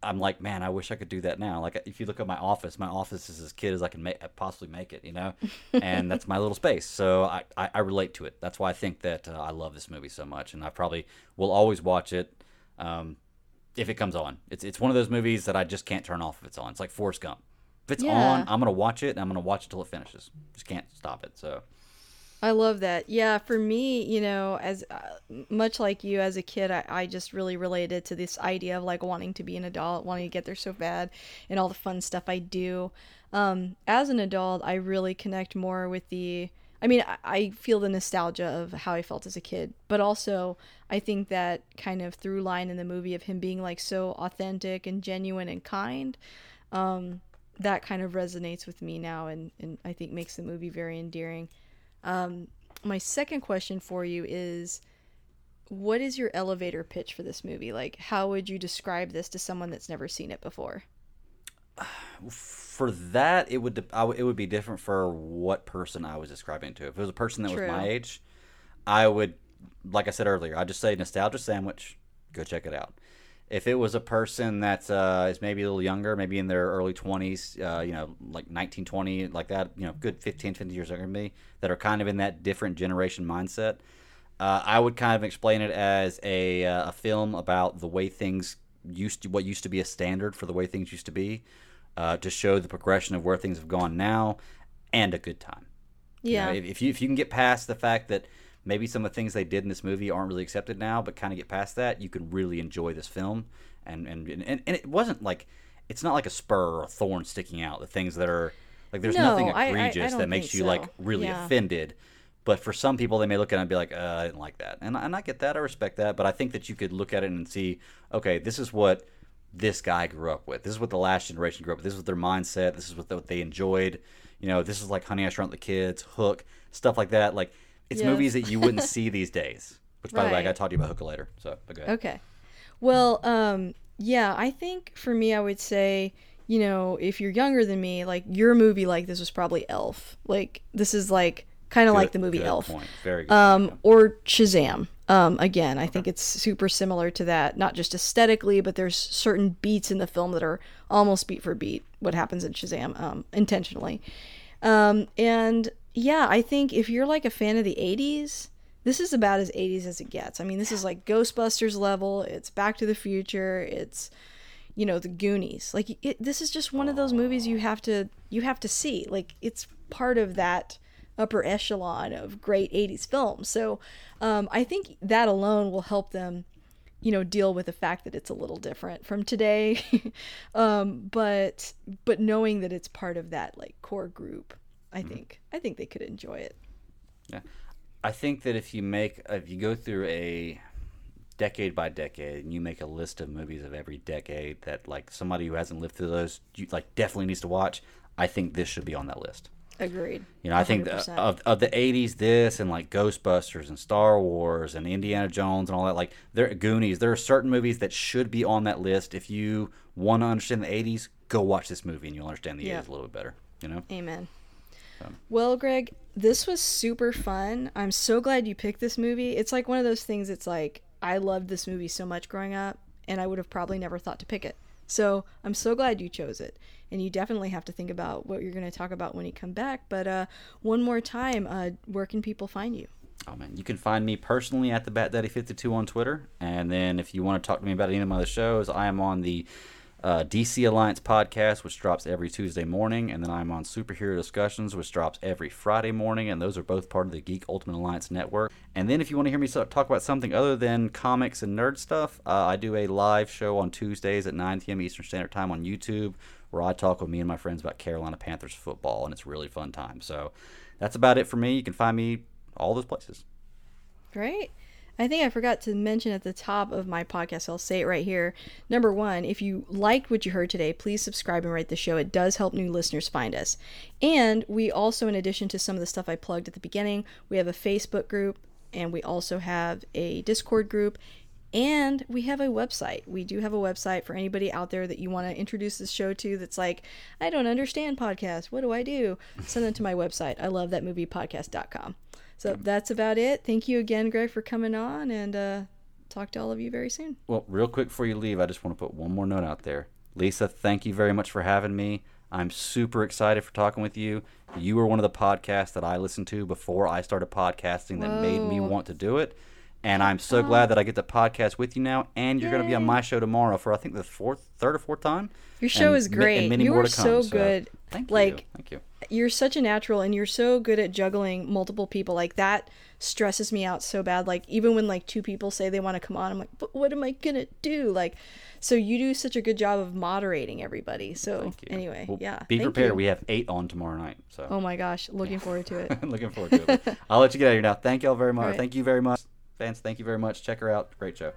I'm like, man, I wish I could do that now. Like, if you look at my office, my office is as kid as I can make, possibly make it, you know, and that's my little space. So I, I, I, relate to it. That's why I think that uh, I love this movie so much, and I probably will always watch it. Um, if it comes on. It's it's one of those movies that I just can't turn off if it's on. It's like Forrest Gump. If it's yeah. on, I'm gonna watch it and I'm gonna watch it till it finishes. Just can't stop it. So. I love that. Yeah, for me, you know, as uh, much like you as a kid, I, I just really related to this idea of like wanting to be an adult, wanting to get there so bad, and all the fun stuff I do. Um, as an adult, I really connect more with the I mean, I feel the nostalgia of how I felt as a kid, but also I think that kind of through line in the movie of him being like so authentic and genuine and kind, um, that kind of resonates with me now and, and I think makes the movie very endearing. Um, my second question for you is what is your elevator pitch for this movie? Like, how would you describe this to someone that's never seen it before? For that, it would it would be different for what person I was describing to. If it was a person that True. was my age, I would, like I said earlier, I'd just say nostalgia sandwich. Go check it out. If it was a person that uh, is maybe a little younger, maybe in their early 20s, uh, you know, like 19, 20, like that, you know, good 15, 20 years younger than me, that are kind of in that different generation mindset, uh, I would kind of explain it as a, uh, a film about the way things used to, what used to be a standard for the way things used to be, uh, to show the progression of where things have gone now and a good time. Yeah. You know, if, if, you if you can get past the fact that maybe some of the things they did in this movie aren't really accepted now, but kind of get past that, you can really enjoy this film. And and, and, and it wasn't like it's not like a spur or a thorn sticking out. The things that are like there's no, nothing egregious I, I, I that makes you so. like really yeah. offended. But for some people, they may look at it and be like, uh, I didn't like that. And, and I get that. I respect that. But I think that you could look at it and see, okay, this is what this guy grew up with. This is what the last generation grew up with. This is their mindset. This is what, the, what they enjoyed. You know, this is like Honey, I Shrunk the Kids, Hook, stuff like that. Like, it's movies that you wouldn't see these days. Which, by right. the way, I got to talk to you about Hook later. So, okay. Well, um, yeah, I think for me, I would say, you know, if you're younger than me, like your movie like this was probably Elf. Like this is like kind of like the movie Elf. Point. Very good. Um, point, or Shazam. Um, again, I okay. think it's super similar to that, not just aesthetically, but there's certain beats in the film that are almost beat for beat what happens in Shazam um, intentionally. Um, and yeah, I think if you're like a fan of the 80s, this is about as 80s as it gets. I mean, this is like Ghostbusters level, it's Back to the Future, it's you know, the Goonies. Like it, this is just one of those movies you have to you have to see. Like it's part of that upper echelon of great 80s films. So um, I think that alone will help them, you know, deal with the fact that it's a little different from today. um, but but knowing that it's part of that like core group, I mm-hmm. think I think they could enjoy it. Yeah. I think that if you make if you go through a decade by decade and you make a list of movies of every decade that like somebody who hasn't lived through those you, like definitely needs to watch, I think this should be on that list. Agreed. You know, I 100%. think the, of of the '80s, this and like Ghostbusters and Star Wars and Indiana Jones and all that, like there Goonies. There are certain movies that should be on that list. If you want to understand the '80s, go watch this movie and you'll understand the yeah. '80s a little bit better. You know. Amen. So. Well, Greg, this was super fun. I'm so glad you picked this movie. It's like one of those things. It's like I loved this movie so much growing up, and I would have probably never thought to pick it. So I'm so glad you chose it. And you definitely have to think about what you're going to talk about when you come back. But uh, one more time, uh, where can people find you? Oh man, you can find me personally at the Bat Daddy 52 on Twitter, and then if you want to talk to me about any of my other shows, I am on the uh, DC Alliance podcast, which drops every Tuesday morning, and then I'm on Superhero Discussions, which drops every Friday morning, and those are both part of the Geek Ultimate Alliance network. And then if you want to hear me talk about something other than comics and nerd stuff, uh, I do a live show on Tuesdays at 9 p.m. Eastern Standard Time on YouTube, where I talk with me and my friends about Carolina Panthers football, and it's really fun time. So that's about it for me. You can find me all those places. Great. I think I forgot to mention at the top of my podcast, I'll say it right here. Number one, if you liked what you heard today, please subscribe and rate the show. It does help new listeners find us. And we also, in addition to some of the stuff I plugged at the beginning, we have a Facebook group and we also have a Discord group and we have a website. We do have a website for anybody out there that you want to introduce this show to that's like, I don't understand podcasts. What do I do? Send them to my website. I love that movie podcast.com. So that's about it. Thank you again, Greg, for coming on, and uh, talk to all of you very soon. Well, real quick before you leave, I just want to put one more note out there. Lisa, thank you very much for having me. I'm super excited for talking with you. You were one of the podcasts that I listened to before I started podcasting that Whoa. made me want to do it. And I'm so oh. glad that I get to podcast with you now. And you're going to be on my show tomorrow for I think the fourth, third or fourth time. Your show and is great. many you more are to come, so good. So thank like, you. Thank you. You're such a natural, and you're so good at juggling multiple people. Like that stresses me out so bad. Like even when like two people say they want to come on, I'm like, but what am I gonna do? Like, so you do such a good job of moderating everybody. So anyway, well, yeah. Be prepared. You. We have eight on tomorrow night. So. Oh my gosh, looking forward to it. looking forward to it. I'll let you get out of here now. Thank you all very much. Right. Thank you very much. Fans, thank you very much. Check her out. Great show.